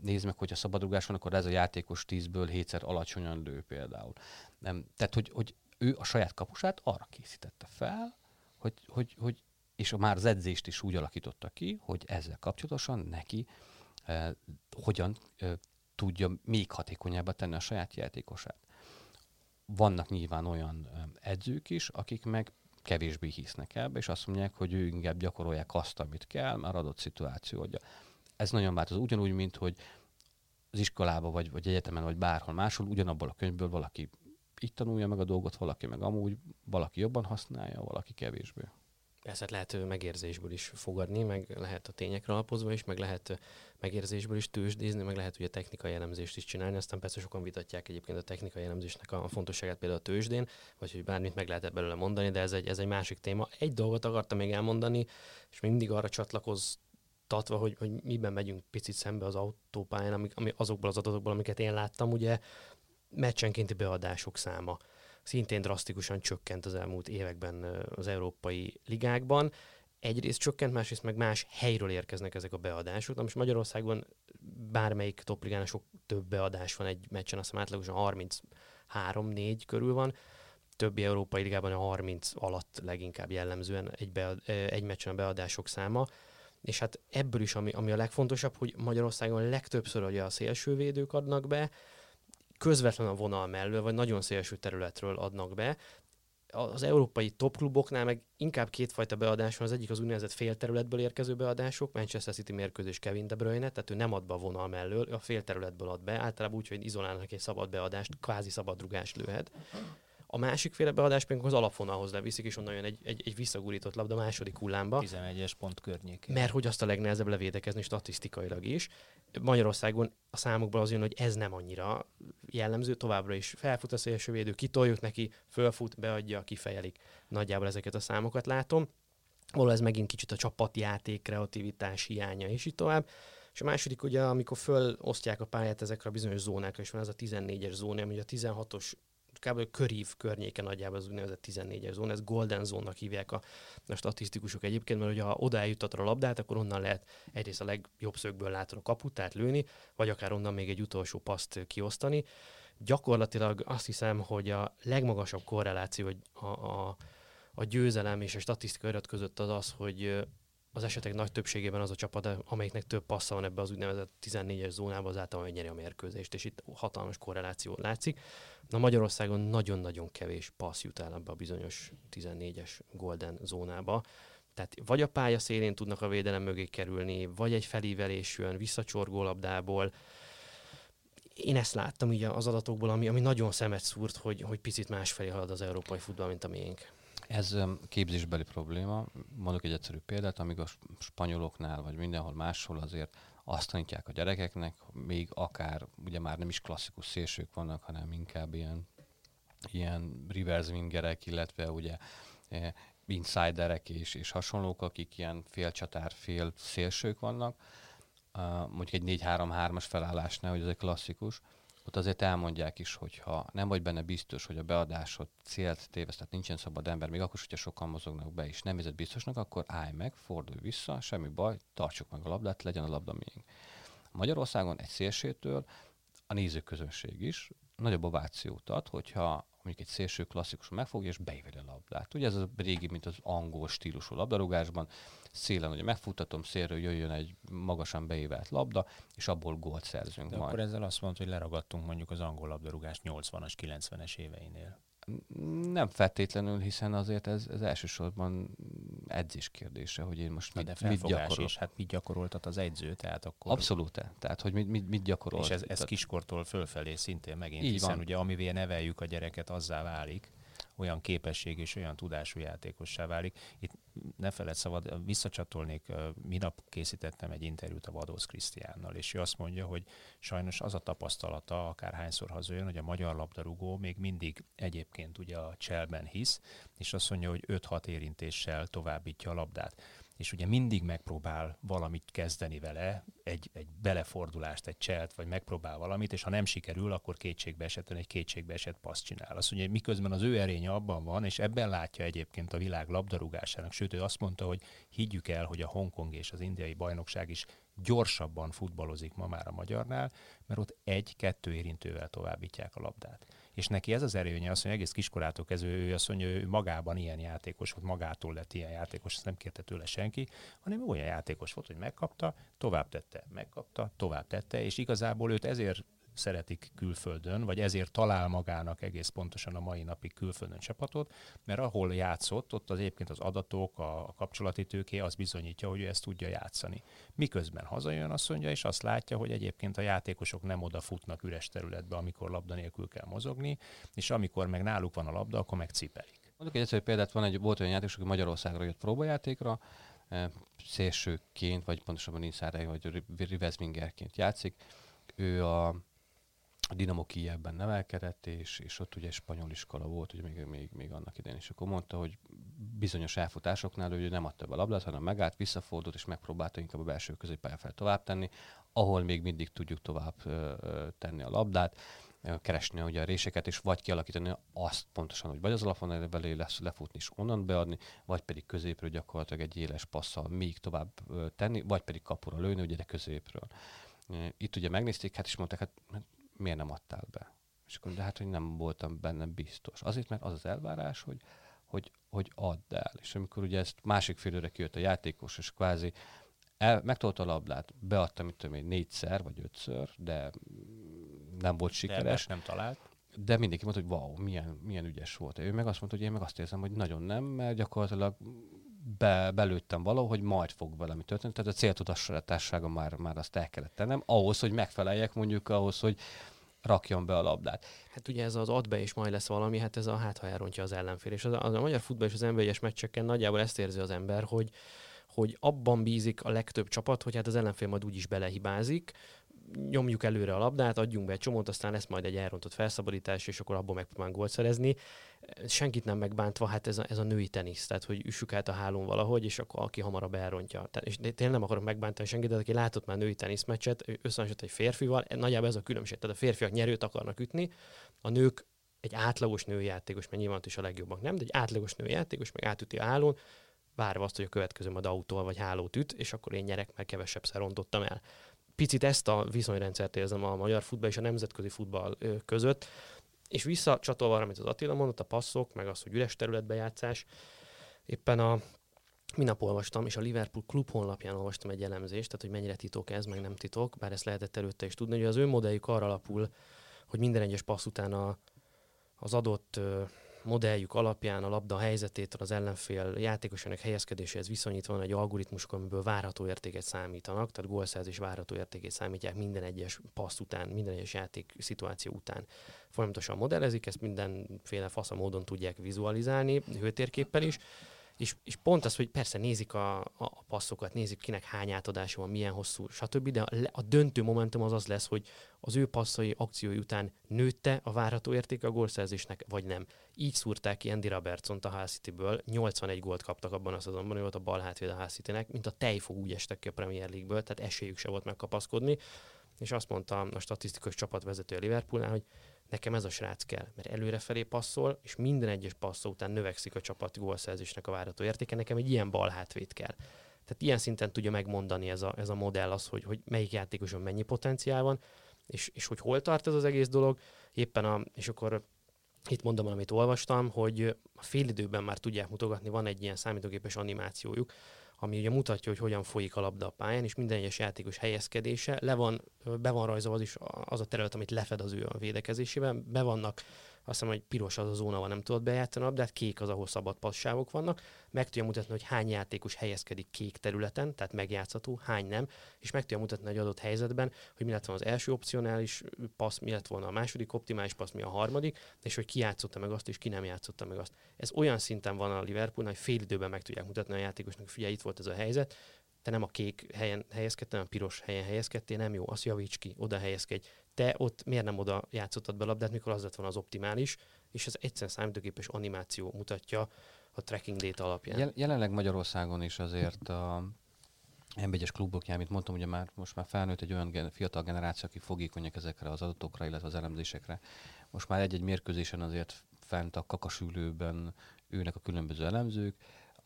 nézd meg, hogyha szabadrugás van, akkor ez a játékos 10-ből 7-szer alacsonyan lő például. Nem, tehát, hogy, hogy ő a saját kapusát arra készítette fel, hogy, hogy, hogy és már az edzést is úgy alakította ki, hogy ezzel kapcsolatosan neki eh, hogyan eh, tudja még hatékonyabbá tenni a saját játékosát. Vannak nyilván olyan edzők is, akik meg kevésbé hisznek ebbe, és azt mondják, hogy ő inkább gyakorolják azt, amit kell, már adott szituáció, hogy ez nagyon változó. Ugyanúgy, mint hogy az iskolába, vagy, vagy egyetemen, vagy bárhol máshol, ugyanabból a könyvből valaki itt tanulja meg a dolgot, valaki meg amúgy, valaki jobban használja, valaki kevésbé. Ezt hát lehet megérzésből is fogadni, meg lehet a tényekre alapozva is, meg lehet megérzésből is tőzsdézni, meg lehet ugye technikai elemzést is csinálni. Aztán persze sokan vitatják egyébként a technikai elemzésnek a fontosságát például a tőzsdén, vagy hogy bármit meg lehet belőle mondani, de ez egy, ez egy másik téma. Egy dolgot akartam még elmondani, és mindig arra csatlakoz tatva, hogy, hogy miben megyünk picit szembe az autópályán, ami, ami azokból az adatokból, amiket én láttam, ugye meccsenkénti beadások száma szintén drasztikusan csökkent az elmúlt években az európai ligákban. Egyrészt csökkent, másrészt meg más helyről érkeznek ezek a beadások. Na most Magyarországon bármelyik topligán sok több beadás van egy meccsen, azt hiszem átlagosan 33-4 körül van, többi európai ligában a 30 alatt leginkább jellemzően egy, bead, egy meccsen a beadások száma. És hát ebből is, ami, ami a legfontosabb, hogy Magyarországon legtöbbször ugye a szélsővédők adnak be, közvetlen a vonal mellől, vagy nagyon szélső területről adnak be. Az európai topkluboknál meg inkább kétfajta beadás van, az egyik az úgynevezett félterületből érkező beadások, Manchester City mérkőzés Kevin De Bruyne, tehát ő nem ad be a vonal mellől, a félterületből ad be, általában úgy, hogy izolálnak egy szabad beadást, kvázi szabad rugást lőhet. A másik féle beadás pedig az alapvonalhoz leviszik, és onnan jön egy, egy, egy visszagurított labda második hullámba. 11-es pont környékén. Mert hogy azt a legnehezebb levédekezni statisztikailag is. Magyarországon a számokból az jön, hogy ez nem annyira jellemző, továbbra is felfut a szélső védő, kitoljuk neki, fölfut, beadja, kifejelik. Nagyjából ezeket a számokat látom. Való ez megint kicsit a csapatjáték, kreativitás hiánya, és így tovább. És a második ugye, amikor fölosztják a pályát ezekre a bizonyos zónákra, és van ez a 14-es zóna, ami a 16-os kb. körív környéke nagyjából az úgynevezett 14-es zóna, ez golden zónnak hívják a, a statisztikusok egyébként, mert ha oda eljuttatod a labdát, akkor onnan lehet egyrészt a legjobb szögből látod a kaput, tehát lőni, vagy akár onnan még egy utolsó paszt kiosztani. Gyakorlatilag azt hiszem, hogy a legmagasabb korreláció a, a, a győzelem és a statisztikai adat között az az, hogy az esetek nagy többségében az a csapat, amelyiknek több passza van ebbe az úgynevezett 14-es zónába, az általában nyeri a mérkőzést, és itt hatalmas korreláció látszik. Na Magyarországon nagyon-nagyon kevés passz jut el ebbe a bizonyos 14-es golden zónába. Tehát vagy a pálya szélén tudnak a védelem mögé kerülni, vagy egy felívelés jön visszacsorgó labdából. Én ezt láttam ugye az adatokból, ami, ami nagyon szemet szúrt, hogy, hogy picit másfelé halad az európai futball, mint a miénk. Ez képzésbeli probléma. Mondok egy egyszerű példát, amíg a spanyoloknál, vagy mindenhol máshol azért azt tanítják a gyerekeknek, még akár ugye már nem is klasszikus szélsők vannak, hanem inkább ilyen, ilyen reverse wingerek, illetve ugye e, insiderek és, és hasonlók, akik ilyen fél csatár, fél szélsők vannak. Uh, mondjuk egy 4-3-3-as felállásnál, hogy ez egy klasszikus, ott azért elmondják is, hogy ha nem vagy benne biztos, hogy a beadásod célt téveszt, tehát nincsen szabad ember, még akkor, hogyha sokan mozognak be, és nem vezet biztosnak, akkor állj meg, fordulj vissza, semmi baj, tartsuk meg a labdát, legyen a labda miénk. Magyarországon egy szélsétől a nézőközönség is nagyobb ovációt ad, hogyha mondjuk egy szélső klasszikus megfogja és beíveli a labdát. Ugye ez a régi, mint az angol stílusú labdarúgásban, szélen ugye megfuttatom, szélről jöjjön egy magasan beívelt labda, és abból gólt szerzünk De majd. akkor ezzel azt mondod, hogy leragadtunk mondjuk az angol labdarúgás 80-as, 90-es éveinél. Nem feltétlenül, hiszen azért ez, ez elsősorban edzés kérdése, hogy én most mit, de mit gyakorolok. és hát mit gyakoroltat az edző, tehát akkor... Abszolút, tehát hogy mit, mit, mit gyakorol. És ez, ez kiskortól fölfelé szintén megint, Így hiszen van. ugye amivé neveljük a gyereket, azzá válik, olyan képesség és olyan tudású játékossá válik. Itt ne feled szabad, visszacsatolnék, minap készítettem egy interjút a Vadósz Krisztiánnal, és ő azt mondja, hogy sajnos az a tapasztalata, akárhányszor hazajön, hogy a magyar labdarúgó még mindig egyébként ugye a cselben hisz, és azt mondja, hogy 5-6 érintéssel továbbítja a labdát és ugye mindig megpróbál valamit kezdeni vele, egy, egy belefordulást, egy cselt, vagy megpróbál valamit, és ha nem sikerül, akkor kétségbe esetlen egy kétségbe esett paszt csinál. Azt mondja, miközben az ő erénye abban van, és ebben látja egyébként a világ labdarúgásának, sőt, ő azt mondta, hogy higgyük el, hogy a Hongkong és az indiai bajnokság is gyorsabban futballozik ma már a magyarnál, mert ott egy-kettő érintővel továbbítják a labdát. És neki ez az erőnye, azt mondja, egész kiskorától kezdve ő azt mondja, ő magában ilyen játékos volt, magától lett ilyen játékos, ezt nem kérte tőle senki, hanem olyan játékos volt, hogy megkapta, tovább tette, megkapta, tovább tette, és igazából őt ezért szeretik külföldön, vagy ezért talál magának egész pontosan a mai napig külföldön csapatot, mert ahol játszott, ott az egyébként az adatok, a, kapcsolati tőké az bizonyítja, hogy ő ezt tudja játszani. Miközben hazajön, azt mondja, és azt látja, hogy egyébként a játékosok nem odafutnak üres területbe, amikor labda nélkül kell mozogni, és amikor meg náluk van a labda, akkor meg cipelik. Mondok egy egyszerű példát, van egy, volt olyan játékos, aki Magyarországra jött próbajátékra, eh, szélsőként, vagy pontosabban inside vagy Rivezmingerként játszik. Ő a a Dinamo Kijevben nevelkedett, és, és ott ugye spanyol iskola volt, ugye még, még, még annak idején, és akkor mondta, hogy bizonyos elfutásoknál ő nem adta be a labdát, hanem megállt, visszafordult, és megpróbálta inkább a belső középpálya fel tovább tenni, ahol még mindig tudjuk tovább ö, ö, tenni a labdát, keresni ugye a réseket, és vagy kialakítani azt pontosan, hogy vagy az alapon belé lesz lefutni és onnan beadni, vagy pedig középről gyakorlatilag egy éles passzal még tovább tenni, vagy pedig kapura lőni, ugye de középről. Itt ugye megnézték, hát is mondták, hát, hát miért nem adtál be? És akkor, de hát, hogy nem voltam benne biztos. Azért, mert az az elvárás, hogy, hogy, hogy add el. És amikor ugye ezt másik félőre kijött a játékos, és kvázi el, megtolta a labdát, beadtam, mit tudom én, négyszer vagy ötször, de nem volt sikeres. De nem talált. De mindenki mondta, hogy wow, milyen, milyen ügyes volt. Ő meg azt mondta, hogy én meg azt érzem, hogy nagyon nem, mert gyakorlatilag be, belőttem valahogy majd fog valami történni. Tehát a céltudatossága már, már azt el kellett tennem, ahhoz, hogy megfeleljek mondjuk ahhoz, hogy rakjon be a labdát. Hát ugye ez az ad be és majd lesz valami, hát ez a hát ha elrontja az ellenfél. És az, az a magyar futball és az nba meccseken nagyjából ezt érzi az ember, hogy, hogy abban bízik a legtöbb csapat, hogy hát az ellenfél majd úgyis belehibázik, nyomjuk előre a labdát, adjunk be egy csomót, aztán lesz majd egy elrontott felszabadítás, és akkor abból megpróbálunk gólt szerezni. Senkit nem megbántva, hát ez a, ez a női tenisz, tehát hogy üssük át a hálón valahogy, és akkor aki hamarabb elrontja. Tehát, és tényleg nem akarok megbántani senkit, de aki látott már női teniszmeccset, összehasonlított egy férfival, nagyjából ez a különbség. Tehát a férfiak nyerőt akarnak ütni, a nők egy átlagos nőjátékos, mert nyilván is a legjobbak nem, de egy átlagos nőjátékos meg átüti a hálón, várva azt, hogy a következő majd autóval vagy hálót üt, és akkor én nyerek, mert kevesebb rontottam el picit ezt a viszonyrendszert érzem a magyar futball és a nemzetközi futball között, és visszacsatolva arra, amit az Attila mondott, a passzok, meg az, hogy üres területbejátszás, éppen a Minap olvastam, és a Liverpool klub honlapján olvastam egy elemzést, tehát hogy mennyire titok ez, meg nem titok, bár ezt lehetett előtte is tudni, hogy az ő modelljük arra alapul, hogy minden egyes passz után a, az adott modelljük alapján a labda helyzetétől az ellenfél játékosának helyezkedéséhez viszonyítva van egy algoritmus, amiből várható értéket számítanak, tehát gólszerzés várható értékét számítják minden egyes passz után, minden egyes játék szituáció után. Folyamatosan modellezik, ezt mindenféle fasza módon tudják vizualizálni, hőtérképpel is, és, és pont az, hogy persze nézik a, a passzokat, nézik kinek hány átadása van, milyen hosszú, stb., de a, a döntő momentum az az lesz, hogy az ő passzai akciói után nőtte a várható értéke a gólszerzésnek, vagy nem. Így szúrták ki Andy robertson a Hull City-ből, 81 gólt kaptak abban a szezonban, hogy volt a bal hátvéd a Hull City-nek, mint a tejfog úgy estek ki a Premier League-ből, tehát esélyük se volt megkapaszkodni, és azt mondta a statisztikus csapatvezető a Liverpoolnál, hogy nekem ez a srác kell, mert előrefelé passzol, és minden egyes passzó után növekszik a csapat gólszerzésnek a várható értéke, nekem egy ilyen bal hátvéd kell. Tehát ilyen szinten tudja megmondani ez a, ez a modell az, hogy, hogy melyik játékoson mennyi potenciál van, és, és hogy hol tart ez az egész dolog. Éppen a, és akkor itt mondom, amit olvastam, hogy a félidőben már tudják mutogatni, van egy ilyen számítógépes animációjuk, ami ugye mutatja, hogy hogyan folyik a labda a pályán, és minden egyes játékos helyezkedése, le van, be van rajzolva az is az a terület, amit lefed az ő a védekezésében, be vannak azt hiszem, hogy piros az a zóna, ahol nem tudod bejátszani a labdát, kék az, ahol szabad passzávok vannak. Meg tudja mutatni, hogy hány játékos helyezkedik kék területen, tehát megjátszható, hány nem, és meg tudja mutatni egy adott helyzetben, hogy mi lett volna az első opcionális passz, mi lett volna a második optimális passz, mi a harmadik, és hogy ki játszotta meg azt, és ki nem játszotta meg azt. Ez olyan szinten van a Liverpool, hogy fél időben meg tudják mutatni a játékosnak, figyelj, itt volt ez a helyzet, te nem a kék helyen helyezkedtél, hanem a piros helyen helyezkedtél, nem jó, azt javíts ki, oda helyezkedj. Te ott miért nem oda játszottad be labdát, mikor az lett volna az optimális, és ez egyszerűen számítógépes animáció mutatja a tracking data alapján. Jel- jelenleg Magyarországon is azért a M1-es klubokján, mint mondtam, ugye már most már felnőtt egy olyan gen- fiatal generáció, aki fogékonyak ezekre az adatokra, illetve az elemzésekre. Most már egy-egy mérkőzésen azért fent a kakasülőben ülnek a különböző elemzők,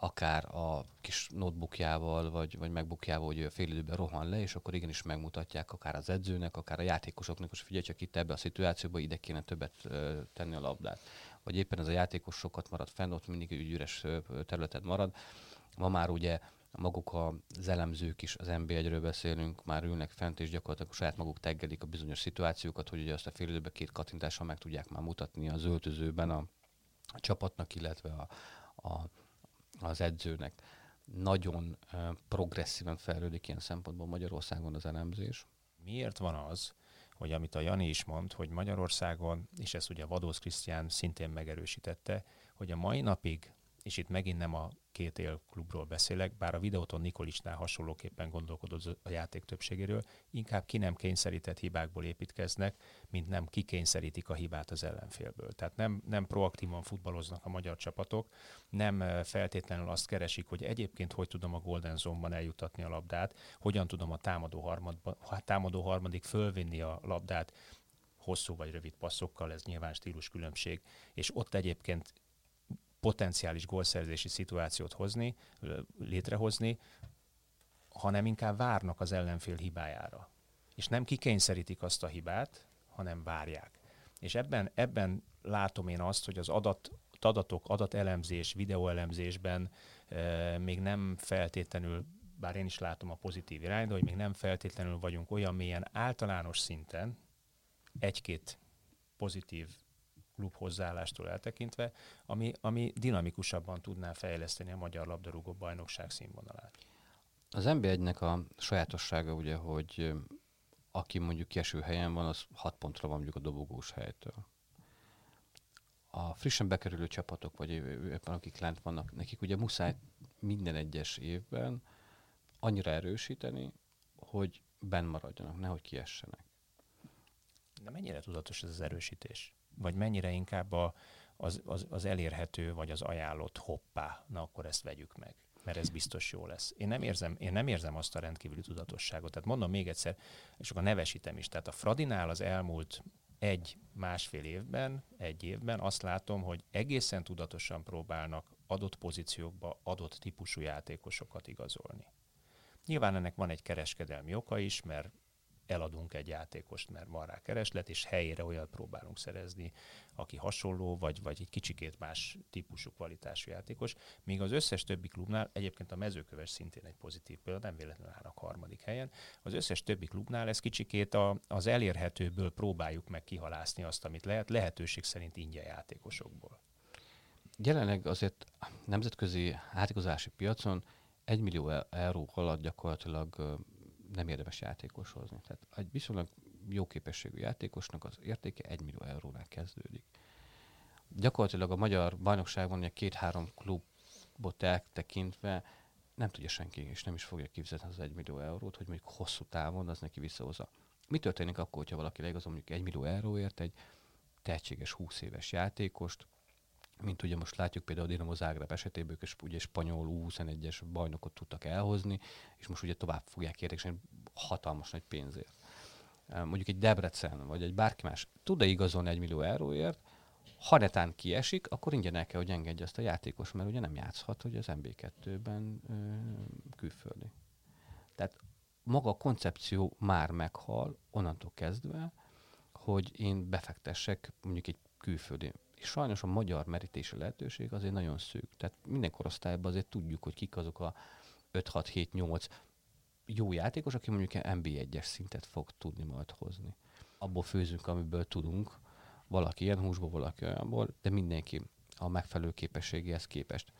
akár a kis notebookjával, vagy, vagy megbukjával, hogy a fél időben rohan le, és akkor igenis megmutatják akár az edzőnek, akár a játékosoknak, hogy figyelj csak itt ebbe a szituációba, ide kéne többet ö, tenni a labdát. Vagy éppen ez a játékos sokat marad fenn, ott mindig egy üres területet marad. Ma már ugye maguk az elemzők is, az NB1-ről beszélünk, már ülnek fent, és gyakorlatilag saját maguk teggelik a bizonyos szituációkat, hogy ugye azt a fél időben két kattintással meg tudják már mutatni az öltözőben a, a csapatnak, illetve a, a, az edzőnek. Nagyon progresszíven fejlődik ilyen szempontból Magyarországon az elemzés. Miért van az, hogy amit a Jani is mond, hogy Magyarországon, és ezt ugye Vadósz Krisztián szintén megerősítette, hogy a mai napig, és itt megint nem a két él klubról beszélek, bár a videóton Nikolicsnál hasonlóképpen gondolkodott a játék többségéről, inkább ki nem kényszerített hibákból építkeznek, mint nem kikényszerítik a hibát az ellenfélből. Tehát nem, nem proaktívan futballoznak a magyar csapatok, nem feltétlenül azt keresik, hogy egyébként hogy tudom a Golden Zone-ban eljutatni a labdát, hogyan tudom a támadó, harmadba, támadó harmadik fölvinni a labdát, hosszú vagy rövid passzokkal, ez nyilván stílus különbség, és ott egyébként potenciális gólszerzési szituációt hozni, létrehozni, hanem inkább várnak az ellenfél hibájára. És nem kikényszerítik azt a hibát, hanem várják. És ebben, ebben látom én azt, hogy az adat, adatok, adatelemzés, videóelemzésben e, még nem feltétlenül, bár én is látom a pozitív irányt, hogy még nem feltétlenül vagyunk olyan mélyen általános szinten, egy-két pozitív klub hozzáállástól eltekintve, ami, ami dinamikusabban tudná fejleszteni a magyar labdarúgó bajnokság színvonalát. Az NB1-nek a sajátossága ugye, hogy aki mondjuk kieső helyen van, az 6 pontra van mondjuk a dobogós helytől. A frissen bekerülő csapatok, vagy éppen akik lent vannak, nekik ugye muszáj minden egyes évben annyira erősíteni, hogy benn maradjanak, nehogy kiessenek. De mennyire tudatos ez az erősítés? Vagy mennyire inkább a, az, az, az elérhető, vagy az ajánlott hoppá, na akkor ezt vegyük meg mert ez biztos jó lesz. Én nem érzem, én nem érzem azt a rendkívüli tudatosságot. Tehát mondom még egyszer, és akkor nevesítem is. Tehát a Fradinál az elmúlt egy, másfél évben, egy évben azt látom, hogy egészen tudatosan próbálnak adott pozíciókba adott típusú játékosokat igazolni. Nyilván ennek van egy kereskedelmi oka is, mert eladunk egy játékost, mert van rá kereslet, és helyére olyat próbálunk szerezni, aki hasonló, vagy, vagy egy kicsikét más típusú kvalitású játékos. Míg az összes többi klubnál, egyébként a mezőköves szintén egy pozitív példa, nem véletlenül állnak harmadik helyen, az összes többi klubnál ez kicsikét a, az elérhetőből próbáljuk meg kihalászni azt, amit lehet, lehetőség szerint ingyen játékosokból. Jelenleg azért nemzetközi átigazási piacon 1 millió euró alatt gyakorlatilag nem érdemes játékos hozni. Tehát egy viszonylag jó képességű játékosnak az értéke 1 millió eurónál kezdődik. Gyakorlatilag a magyar bajnokságban ugye két-három klubot eltekintve nem tudja senki, és nem is fogja kifizetni az 1 millió eurót, hogy mondjuk hosszú távon az neki visszahozza. Mi történik akkor, hogyha valaki leigazol mondjuk 1 millió euróért egy tehetséges 20 éves játékost, mint ugye most látjuk például a Dinamo Zágráb esetében, ők is ugye spanyol U21-es bajnokot tudtak elhozni, és most ugye tovább fogják értékesíteni hatalmas nagy pénzért. Mondjuk egy Debrecen, vagy egy bárki más tud-e igazolni egy millió euróért, ha netán kiesik, akkor ingyen el kell, hogy engedje azt a játékos, mert ugye nem játszhat, hogy az MB2-ben ö, külföldi. Tehát maga a koncepció már meghal onnantól kezdve, hogy én befektessek mondjuk egy külföldi és sajnos a magyar merítési lehetőség azért nagyon szűk. Tehát minden korosztályban azért tudjuk, hogy kik azok a 5-6-7-8 jó játékos, aki mondjuk NB1-es szintet fog tudni majd hozni. Abból főzünk, amiből tudunk, valaki ilyen húsból, valaki olyanból, de mindenki a megfelelő képességéhez képest.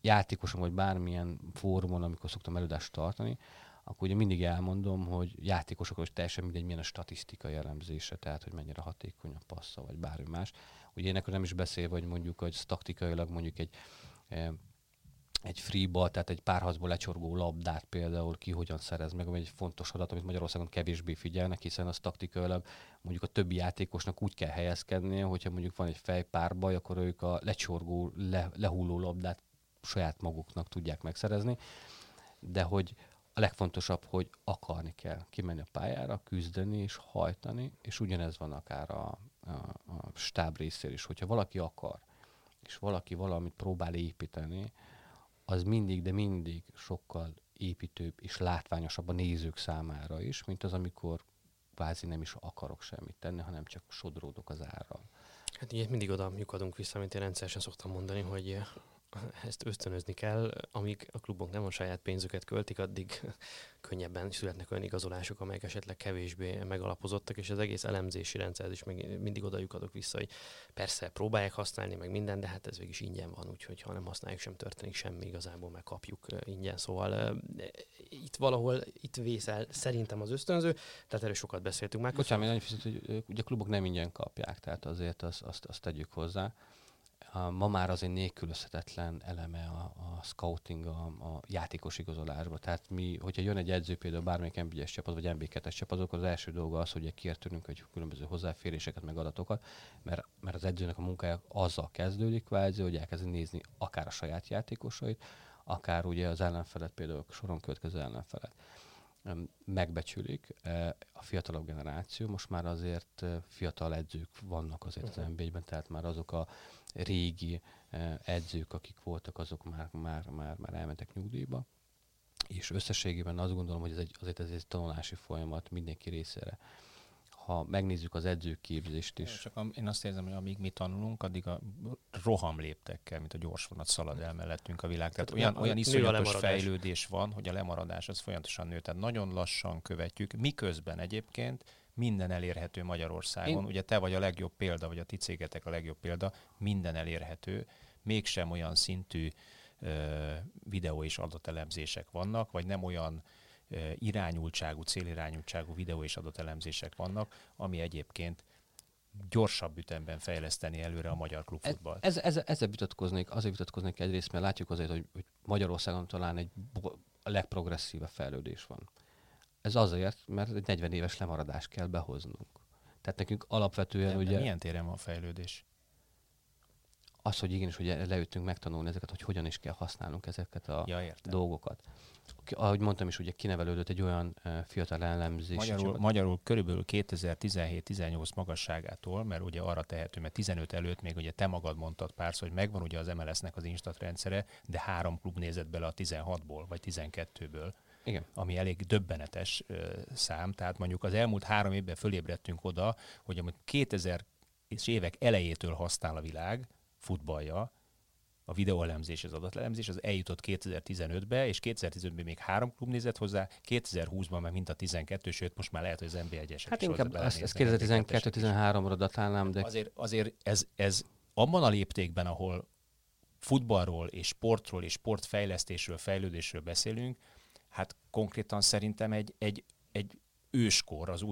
Játékosom, vagy bármilyen fórumon, amikor szoktam előadást tartani, akkor ugye mindig elmondom, hogy játékosokról is teljesen mindegy, milyen a statisztikai elemzése, tehát hogy mennyire hatékony a passza, vagy bármi más. Ének nem is beszél, hogy mondjuk, hogy taktikailag mondjuk egy e, egy free ball, tehát egy párhazból lecsorgó labdát például ki hogyan szerez meg, ami egy fontos adat, amit Magyarországon kevésbé figyelnek, hiszen az taktikailag mondjuk a többi játékosnak úgy kell helyezkednie, hogyha mondjuk van egy fejpárbaj, akkor ők a lecsorgó, le, lehulló labdát saját maguknak tudják megszerezni, de hogy a legfontosabb, hogy akarni kell kimenni a pályára, küzdeni és hajtani, és ugyanez van akár a, a, a stáb részéről is. Hogyha valaki akar, és valaki valamit próbál építeni, az mindig, de mindig sokkal építőbb és látványosabb a nézők számára is, mint az, amikor kvázi nem is akarok semmit tenni, hanem csak sodródok az árral. Hát így mindig oda lyukadunk vissza, amit én rendszeresen szoktam mondani, hogy ezt ösztönözni kell, amíg a klubok nem a saját pénzüket költik, addig könnyebben születnek olyan igazolások, amelyek esetleg kevésbé megalapozottak, és az egész elemzési rendszer is meg mindig oda lyukadok vissza, hogy persze próbálják használni meg minden, de hát ez végig is ingyen van, úgyhogy ha nem használjuk, sem történik semmi, igazából meg kapjuk ingyen. Szóval itt valahol itt vészel szerintem az ösztönző, tehát erről sokat beszéltünk már. Bocsánat, még annyit, hogy ugye a klubok nem ingyen kapják, tehát azért azt, azt, azt tegyük hozzá ma már azért nélkülözhetetlen eleme a, a scouting a, a játékos igazolásba. Tehát mi, hogyha jön egy edző például bármelyik NB1-es csapat, vagy NB2-es csapat, akkor az első dolga az, hogy kértünk hogy különböző hozzáféréseket, meg adatokat, mert, mert az edzőnek a munkája azzal kezdődik kvázi, hogy elkezdi nézni akár a saját játékosait, akár ugye az ellenfelet, például soron következő ellenfelet megbecsülik. A fiatalabb generáció, most már azért fiatal edzők vannak azért az nb ben tehát már azok a régi edzők, akik voltak, azok már, már, már, már elmentek nyugdíjba. És összességében azt gondolom, hogy ez egy, azért ez egy tanulási folyamat mindenki részére ha megnézzük az edzőképzést is. Csak én azt érzem, hogy amíg mi tanulunk, addig a roham léptekkel, mint a gyorsvonat szalad el mellettünk a világ. Tehát olyan, olyan iszonyatos fejlődés van, hogy a lemaradás az folyamatosan nő. Tehát nagyon lassan követjük, miközben egyébként minden elérhető Magyarországon. Én... Ugye te vagy a legjobb példa, vagy a ti cégetek a legjobb példa, minden elérhető, mégsem olyan szintű ö, videó és adatelemzések vannak, vagy nem olyan irányultságú, célirányultságú videó és adatelemzések vannak, ami egyébként gyorsabb ütemben fejleszteni előre a magyar klubfutballt. Ez, ez, ezzel vitatkoznék, azért vitatkoznék egyrészt, mert látjuk azért, hogy, hogy Magyarországon talán egy a legprogresszívebb fejlődés van. Ez azért, mert egy 40 éves lemaradást kell behoznunk. Tehát nekünk alapvetően de, ugye... De milyen téren van fejlődés? Az, hogy igenis, hogy leütünk megtanulni ezeket, hogy hogyan is kell használnunk ezeket a ja, dolgokat ahogy mondtam is, ugye kinevelődött egy olyan fiatal ellenzés. Magyarul, magyarul körülbelül 2017-18 magasságától, mert ugye arra tehető, mert 15 előtt még ugye te magad mondtad pár, hogy megvan ugye az MLS-nek az instat rendszere, de három klub nézett bele a 16-ból, vagy 12-ből. Igen. ami elég döbbenetes ö, szám. Tehát mondjuk az elmúlt három évben fölébredtünk oda, hogy amit 2000 és évek elejétől használ a világ futballja, a videóelemzés, az adatelemzés, az eljutott 2015-be, és 2015-ben még három klub nézett hozzá, 2020-ban már mint a 12, sőt most már lehet, hogy az NBA 1 Hát inkább ezt, ezt 2012-13-ra datálnám, de... Azért, azért ez, ez abban a léptékben, ahol futballról és sportról és sportfejlesztésről, fejlődésről beszélünk, hát konkrétan szerintem egy, egy, egy őskor, az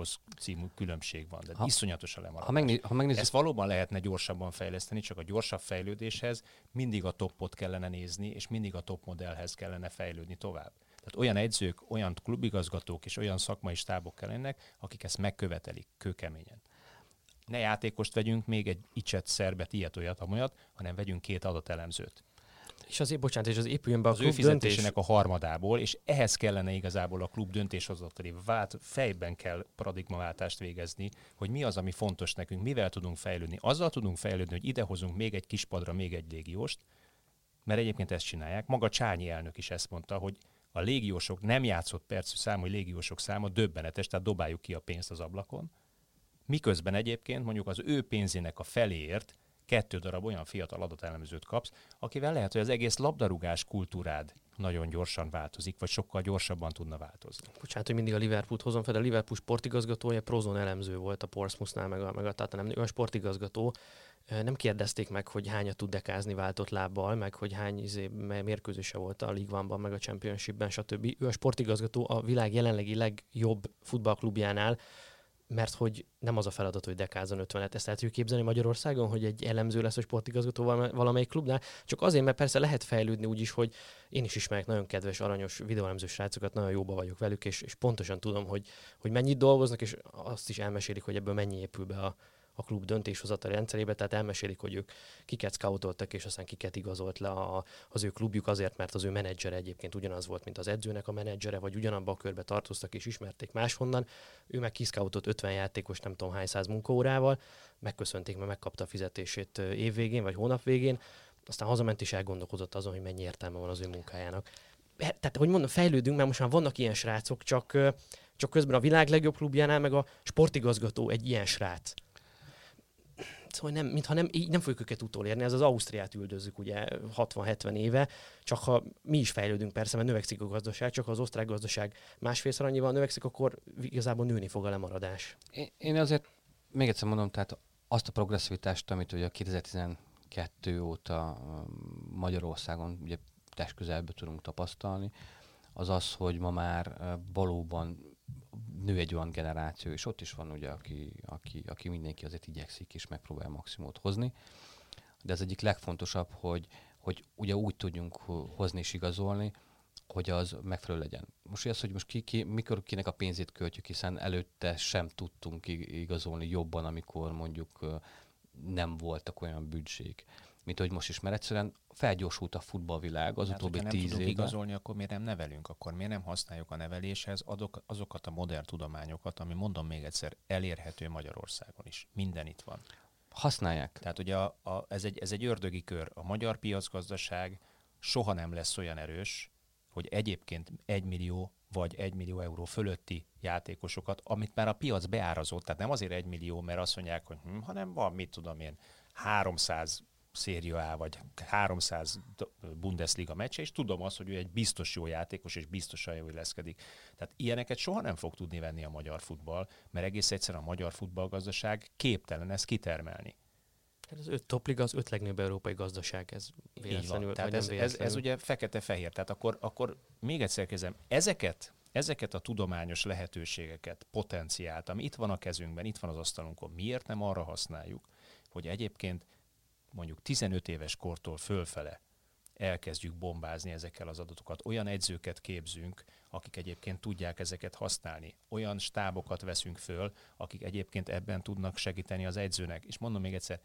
újkorhoz című különbség van, de ha, iszonyatos a lemaradás. Ha, megné, ha megnézzük... Ezt valóban lehetne gyorsabban fejleszteni, csak a gyorsabb fejlődéshez mindig a toppot kellene nézni, és mindig a top modellhez kellene fejlődni tovább. Tehát olyan edzők, olyan klubigazgatók és olyan szakmai stábok kellenek, akik ezt megkövetelik kőkeményen. Ne játékost vegyünk, még egy icset, szerbet, ilyet, olyat, amolyat, hanem vegyünk két adatelemzőt és az, bocsánat, és az épüljön be a az klub ő fizetésének döntés... a harmadából, és ehhez kellene igazából a klub döntéshozatali vált, fejben kell paradigmaváltást végezni, hogy mi az, ami fontos nekünk, mivel tudunk fejlődni. Azzal tudunk fejlődni, hogy idehozunk még egy kispadra, még egy légióst, mert egyébként ezt csinálják. Maga Csányi elnök is ezt mondta, hogy a légiósok nem játszott percű számú légiósok száma döbbenetes, tehát dobáljuk ki a pénzt az ablakon. Miközben egyébként mondjuk az ő pénzének a feléért kettő darab olyan fiatal adatelemzőt kapsz, akivel lehet, hogy az egész labdarúgás kultúrád nagyon gyorsan változik, vagy sokkal gyorsabban tudna változni. Bocsánat, hogy mindig a Liverpoolt hozom fel, de a Liverpool sportigazgatója Prozon elemző volt a Portsmouthnál, meg a, meg a nem, ő a sportigazgató, nem kérdezték meg, hogy hányat tud dekázni váltott lábbal, meg hogy hány izé, mérkőzése volt a League One-ban, meg a Championship-ben, stb. Ő a sportigazgató a világ jelenlegi legjobb futballklubjánál, mert hogy nem az a feladat, hogy dekázzon 50-et. Ezt el képzelni Magyarországon, hogy egy elemző lesz a sportigazgató valamelyik klubnál, csak azért, mert persze lehet fejlődni úgy is, hogy én is ismerek nagyon kedves, aranyos videóelemző srácokat, nagyon jóba vagyok velük, és, és pontosan tudom, hogy, hogy mennyit dolgoznak, és azt is elmesélik, hogy ebből mennyi épül be a, a klub döntéshozatali rendszerébe, tehát elmesélik, hogy ők kiket scoutoltak, és aztán kiket igazolt le a, az ő klubjuk azért, mert az ő menedzsere egyébként ugyanaz volt, mint az edzőnek a menedzsere, vagy ugyanabba a körbe tartoztak és ismerték máshonnan. Ő meg kiszkautott 50 játékos, nem tudom hány száz munkaórával, megköszönték, mert megkapta a fizetését évvégén vagy hónap végén, aztán hazament és elgondolkozott azon, hogy mennyi értelme van az ő munkájának. Tehát, hogy mondom, fejlődünk, mert most már vannak ilyen srácok, csak, csak közben a világ legjobb klubjánál meg a sportigazgató egy ilyen srác Szóval nem, mintha nem, így nem fogjuk őket utolérni, ez az Ausztriát üldözzük ugye 60-70 éve, csak ha mi is fejlődünk persze, mert növekszik a gazdaság, csak ha az osztrák gazdaság másfélszer annyival növekszik, akkor igazából nőni fog a lemaradás. Én, azért még egyszer mondom, tehát azt a progresszivitást, amit ugye a 2012 óta Magyarországon ugye testközelbe tudunk tapasztalni, az az, hogy ma már valóban nő egy olyan generáció, és ott is van ugye, aki, aki, aki mindenki azért igyekszik és megpróbál maximumot hozni. De ez egyik legfontosabb, hogy, hogy ugye úgy tudjunk hozni és igazolni, hogy az megfelelő legyen. Most az, hogy most ki, ki, mikor kinek a pénzét költjük, hiszen előtte sem tudtunk igazolni jobban, amikor mondjuk nem voltak olyan büdzsék mint hogy most is, mert egyszerűen felgyorsult a futballvilág az hát, utóbbi tíz évben. igazolni, akkor miért nem nevelünk? Akkor miért nem használjuk a neveléshez azok, azokat a modern tudományokat, ami mondom még egyszer, elérhető Magyarországon is. Minden itt van. Használják. Tehát ugye a, a, ez, egy, ez egy ördögi kör. A magyar piacgazdaság soha nem lesz olyan erős, hogy egyébként egy millió vagy egy millió euró fölötti játékosokat, amit már a piac beárazott, tehát nem azért egy millió, mert azt mondják, hogy hm, hanem van, mit tudom én, 300 Széria A vagy 300 Bundesliga meccse, és tudom azt, hogy ő egy biztos jó játékos, és biztosan jó leszkedik. Tehát ilyeneket soha nem fog tudni venni a magyar futball, mert egész egyszerűen a magyar futballgazdaság képtelen ezt kitermelni. Hát az öt topliga az öt legnagyobb európai gazdaság, ez véletlenül, Tehát ez, ez, ez, ugye fekete-fehér. Tehát akkor, akkor még egyszer kezdem, ezeket ezeket a tudományos lehetőségeket, potenciált, ami itt van a kezünkben, itt van az asztalunkon, miért nem arra használjuk, hogy egyébként mondjuk 15 éves kortól fölfele elkezdjük bombázni ezekkel az adatokat. Olyan edzőket képzünk, akik egyébként tudják ezeket használni. Olyan stábokat veszünk föl, akik egyébként ebben tudnak segíteni az edzőnek. És mondom még egyszer,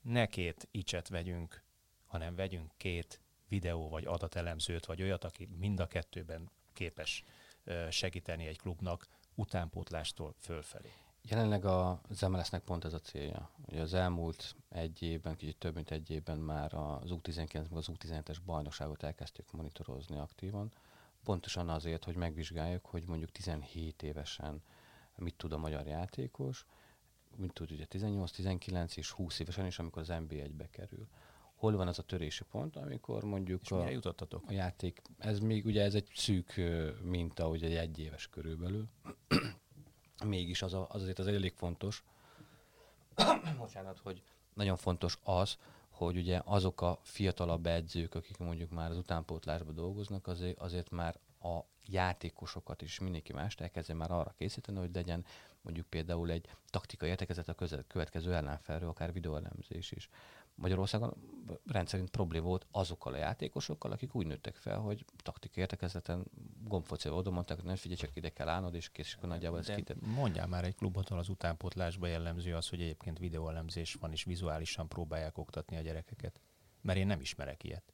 ne két icset vegyünk, hanem vegyünk két videó vagy adatelemzőt, vagy olyat, aki mind a kettőben képes segíteni egy klubnak utánpótlástól fölfelé. Jelenleg a MLS-nek pont ez a célja. Ugye az elmúlt egy évben, kicsit több mint egy évben már az U19 meg az U17-es bajnokságot elkezdtük monitorozni aktívan, pontosan azért, hogy megvizsgáljuk, hogy mondjuk 17 évesen mit tud a magyar játékos, mint tud ugye 18, 19 és 20 évesen is, amikor az NB1-be kerül. Hol van az a törési pont, amikor mondjuk és a, jutottatok? a játék, ez még ugye ez egy szűk minta, ugye egy egyéves körülbelül, mégis az, a, az azért az elég fontos, bocsánat, hogy nagyon fontos az, hogy ugye azok a fiatalabb edzők, akik mondjuk már az utánpótlásban dolgoznak, azért, azért már a játékosokat is mindenki más elkezdje már arra készíteni, hogy legyen mondjuk például egy taktikai értekezet a közel, következő ellenfelről, akár videóelemzés is. Magyarországon rendszerint probléma volt azokkal a játékosokkal, akik úgy nőttek fel, hogy taktikai értekezleten gombfocival oda mondták, hogy nem figyelj, csak ide kell állnod, és kész, akkor nagyjából ez kitett. Mondjál már egy klubot, az utánpótlásba jellemző az, hogy egyébként videóelemzés van, és vizuálisan próbálják oktatni a gyerekeket. Mert én nem ismerek ilyet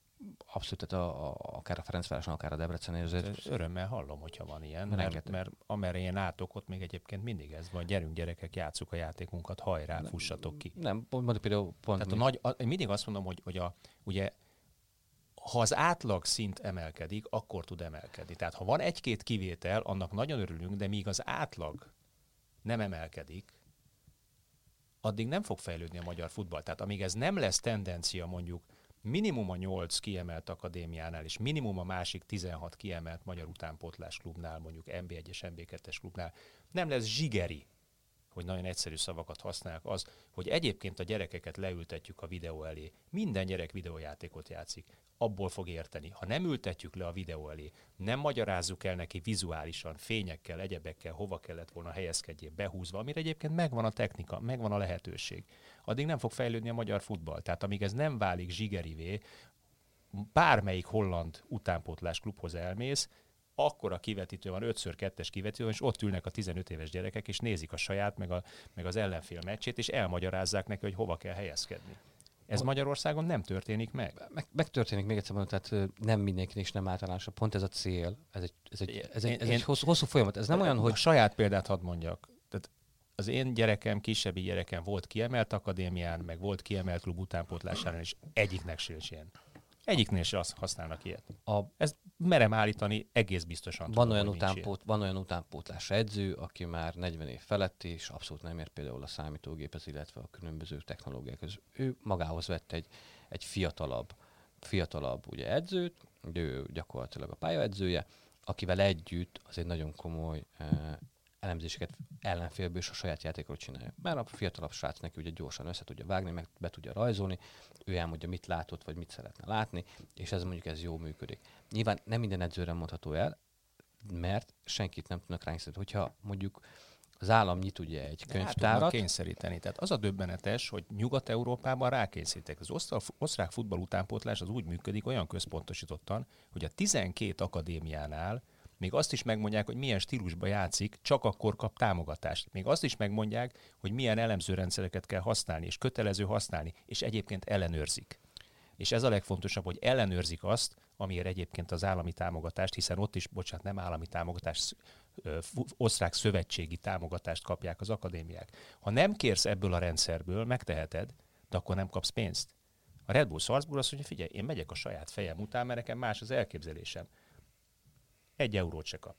abszolút, tehát a, a, akár a Ferencvároson, akár a Debrecen. Ez örömmel hallom, hogyha van ilyen, mert, mert amerre én látok, ott még egyébként mindig ez van, gyerünk gyerekek, játsszuk a játékunkat, hajrá, nem, fussatok ki. Nem, pont, például pont. Tehát a nagy, a, én mindig azt mondom, hogy, hogy a, ugye ha az átlag szint emelkedik, akkor tud emelkedni. Tehát ha van egy-két kivétel, annak nagyon örülünk, de míg az átlag nem emelkedik, addig nem fog fejlődni a magyar futball. Tehát amíg ez nem lesz tendencia mondjuk minimum a 8 kiemelt akadémiánál, és minimum a másik 16 kiemelt magyar utánpótlás klubnál, mondjuk MB1-es, MB2-es klubnál, nem lesz zsigeri, hogy nagyon egyszerű szavakat használnak, az, hogy egyébként a gyerekeket leültetjük a videó elé. Minden gyerek videójátékot játszik abból fog érteni. Ha nem ültetjük le a videó elé, nem magyarázzuk el neki vizuálisan, fényekkel, egyebekkel, hova kellett volna helyezkedjél behúzva, amire egyébként megvan a technika, megvan a lehetőség, addig nem fog fejlődni a magyar futball. Tehát amíg ez nem válik zsigerivé, bármelyik holland utánpótlás klubhoz elmész, akkor a kivetítő van, 5x2-es kivetítő, és ott ülnek a 15 éves gyerekek, és nézik a saját, meg, a, meg az ellenfél meccsét, és elmagyarázzák neki, hogy hova kell helyezkedni. Ez Magyarországon nem történik meg? meg megtörténik, még egyszer mondom, tehát nem mindenkinek is nem általános. Pont ez a cél. Ez egy, ez egy, ez egy, ez egy hosszú, hosszú folyamat. Ez nem olyan, hogy... A saját példát hadd mondjak. Tehát az én gyerekem, kisebbi gyerekem volt kiemelt akadémián, meg volt kiemelt klub utánpótlásán, és egyiknek sincs ilyen. Egyiknél se használnak ilyet. A... Ezt merem állítani, egész biztosan. Van, tudom, olyan utánpót, van olyan utánpótlás edző, aki már 40 év felett és abszolút nem ért például a számítógéphez, illetve a különböző technológiákhoz. Ő magához vett egy, egy fiatalabb, fiatalabb ugye edzőt, ő gyakorlatilag a pályaedzője, akivel együtt az egy nagyon komoly eh, elemzéseket ellenfélből és a saját játékról csinálja. Mert a fiatalabb srác neki ugye gyorsan össze tudja vágni, meg be tudja rajzolni, ő elmondja, mit látott, vagy mit szeretne látni, és ez mondjuk ez jó működik. Nyilván nem minden edzőre mondható el, mert senkit nem tudnak ránk Hogyha mondjuk az állam nyit ugye egy könyvtárat. De kényszeríteni. Tehát az a döbbenetes, hogy Nyugat-Európában rákényszítek. Az osztrák futball utánpótlás az úgy működik olyan központosítottan, hogy a 12 akadémiánál még azt is megmondják, hogy milyen stílusba játszik, csak akkor kap támogatást. Még azt is megmondják, hogy milyen elemzőrendszereket kell használni, és kötelező használni, és egyébként ellenőrzik. És ez a legfontosabb, hogy ellenőrzik azt, amiért egyébként az állami támogatást, hiszen ott is, bocsánat, nem állami támogatást, osztrák szövetségi támogatást kapják az akadémiák. Ha nem kérsz ebből a rendszerből, megteheted, de akkor nem kapsz pénzt. A Red Bull Salzburg azt mondja, figyelj, én megyek a saját fejem után, mert nekem más az elképzelésem egy eurót se kap.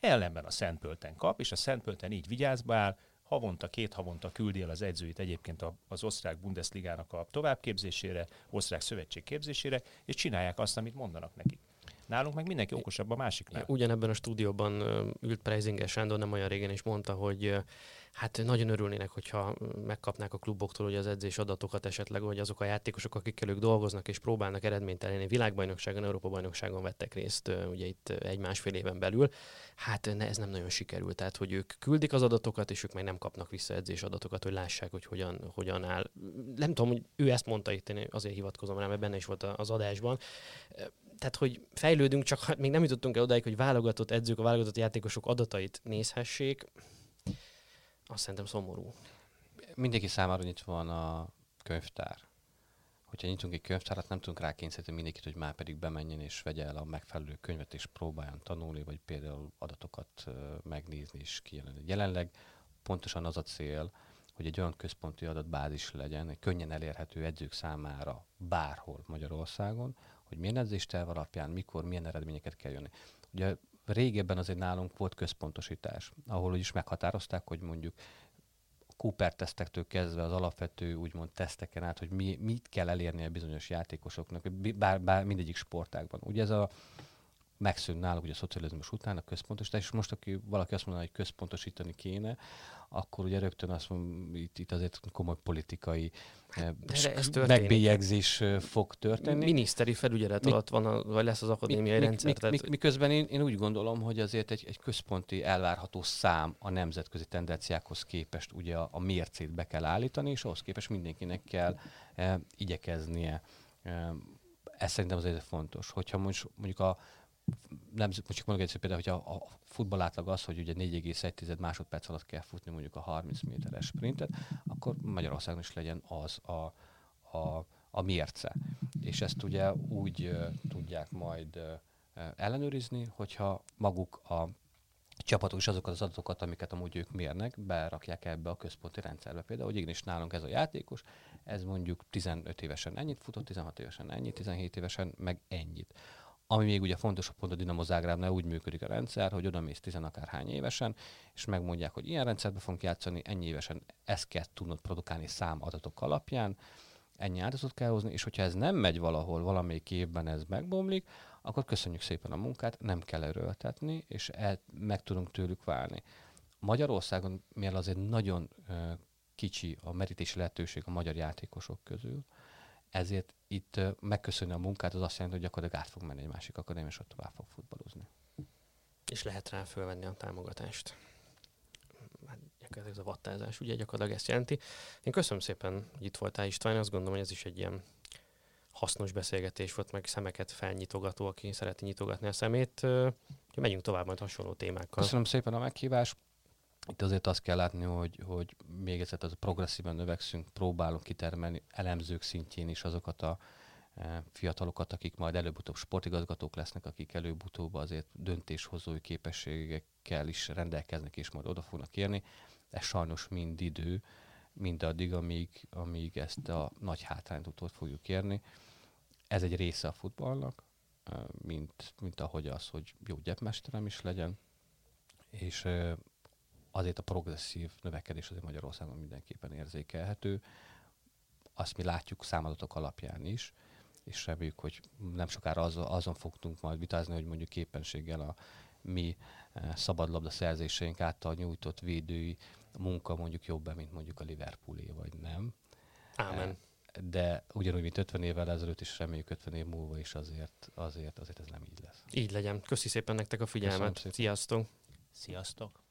Ellenben a Szentpölten kap, és a Szentpölten így vigyázba áll, havonta, két havonta küldi el az edzőit egyébként az osztrák Bundesligának a továbbképzésére, osztrák szövetség képzésére, és csinálják azt, amit mondanak nekik. Nálunk meg mindenki okosabb a másiknál. Ugyanebben a stúdióban ült Preisinger Sándor nem olyan régen is mondta, hogy hát nagyon örülnének, hogyha megkapnák a kluboktól hogy az edzés adatokat esetleg, hogy azok a játékosok, akikkel ők dolgoznak és próbálnak eredményt elérni, világbajnokságon, Európa-bajnokságon vettek részt ugye itt egy-másfél éven belül. Hát ne, ez nem nagyon sikerült. Tehát, hogy ők küldik az adatokat, és ők meg nem kapnak vissza edzés adatokat, hogy lássák, hogy hogyan, hogyan áll. Nem tudom, hogy ő ezt mondta itt, én azért hivatkozom rá, mert benne is volt az adásban tehát, hogy fejlődünk, csak még nem jutottunk el odáig, hogy válogatott edzők, a válogatott játékosok adatait nézhessék. Azt szerintem szomorú. Mindenki számára nyitva van a könyvtár. Hogyha nyitunk egy könyvtárat, nem tudunk rákényszeríteni mindenkit, hogy már pedig bemenjen és vegye el a megfelelő könyvet, és próbáljon tanulni, vagy például adatokat megnézni és kijelölni. Jelenleg pontosan az a cél, hogy egy olyan központi adatbázis legyen, egy könnyen elérhető edzők számára bárhol Magyarországon, hogy milyen edzésterv alapján, mikor, milyen eredményeket kell jönni. Ugye régebben azért nálunk volt központosítás, ahol is meghatározták, hogy mondjuk Cooper tesztektől kezdve az alapvető úgymond teszteken át, hogy mi, mit kell elérni a bizonyos játékosoknak, bár, bár mindegyik sportágban. Ugye ez a megszűnt náluk ugye a szocializmus után a központosítás, és most aki valaki azt mondaná, hogy központosítani kéne, akkor ugye rögtön azt mondom, itt, itt azért komoly politikai hát, eh, megbélyegzés eh, fog történni. Miniszteri felügyelet mi, alatt van, a, vagy lesz az akadémiai mi, rendszer. Mi, tehát... mi, miközben én, én úgy gondolom, hogy azért egy, egy központi elvárható szám a nemzetközi tendenciákhoz képest ugye a, a mércét be kell állítani, és ahhoz képest mindenkinek kell e, igyekeznie. E, ez szerintem azért fontos. Hogyha mondjuk a nem, csak mondjuk egy például, hogy a, a futball átlag az, hogy ugye 4,1 másodperc alatt kell futni mondjuk a 30 méteres sprintet, akkor Magyarországon is legyen az a, a, a mérce. És ezt ugye úgy uh, tudják majd uh, ellenőrizni, hogyha maguk a csapatok is azokat az adatokat, amiket amúgy ők mérnek, berakják ebbe a központi rendszerbe. Például, hogy igenis nálunk ez a játékos, ez mondjuk 15 évesen ennyit futott, 16 évesen ennyit, 17 évesen meg ennyit ami még ugye fontos, pont a Dinamo Zágrábnál úgy működik a rendszer, hogy oda mész tizenakárhány évesen, és megmondják, hogy ilyen rendszerbe fogunk játszani, ennyi évesen ezt kell tudnod produkálni számadatok alapján, ennyi áldozatot kell hozni, és hogyha ez nem megy valahol, valamelyik évben ez megbomlik, akkor köszönjük szépen a munkát, nem kell erőltetni, és el, meg tudunk tőlük válni. Magyarországon, mivel azért nagyon uh, kicsi a merítési lehetőség a magyar játékosok közül, ezért itt megköszönni a munkát, az azt jelenti, hogy gyakorlatilag át fog menni egy másik akadémia, és ott tovább fog futballozni. És lehet rá fölvenni a támogatást. Hát gyakorlatilag ez a vattázás, ugye gyakorlatilag ezt jelenti. Én köszönöm szépen, hogy itt voltál István, azt gondolom, hogy ez is egy ilyen hasznos beszélgetés volt, meg szemeket felnyitogató, aki szereti nyitogatni a szemét. Megyünk tovább majd hasonló témákkal. Köszönöm szépen a meghívást. Itt azért azt kell látni, hogy, hogy még egyszer az progresszíven növekszünk, próbálunk kitermelni elemzők szintjén is azokat a e, fiatalokat, akik majd előbb-utóbb sportigazgatók lesznek, akik előbb-utóbb azért döntéshozói képességekkel is rendelkeznek, és majd oda fognak érni. Ez sajnos mind idő, mind addig, amíg, amíg ezt a nagy hátrányt utól fogjuk érni. ez egy része a futballnak, mint, mint ahogy az, hogy jó gyepmesterem is legyen, és azért a progresszív növekedés azért Magyarországon mindenképpen érzékelhető. Azt mi látjuk számadatok alapján is, és reméljük, hogy nem sokára azon, azon fogtunk majd vitázni, hogy mondjuk képességgel a mi szabadlabda szerzéseink által nyújtott védői munka mondjuk jobb mint mondjuk a Liverpoolé, vagy nem. Ámen de ugyanúgy, mint 50 évvel ezelőtt is reméljük 50 év múlva is azért, azért, azért ez nem így lesz. Így legyen. Köszi szépen nektek a figyelmet. Sziasztok! Sziasztok!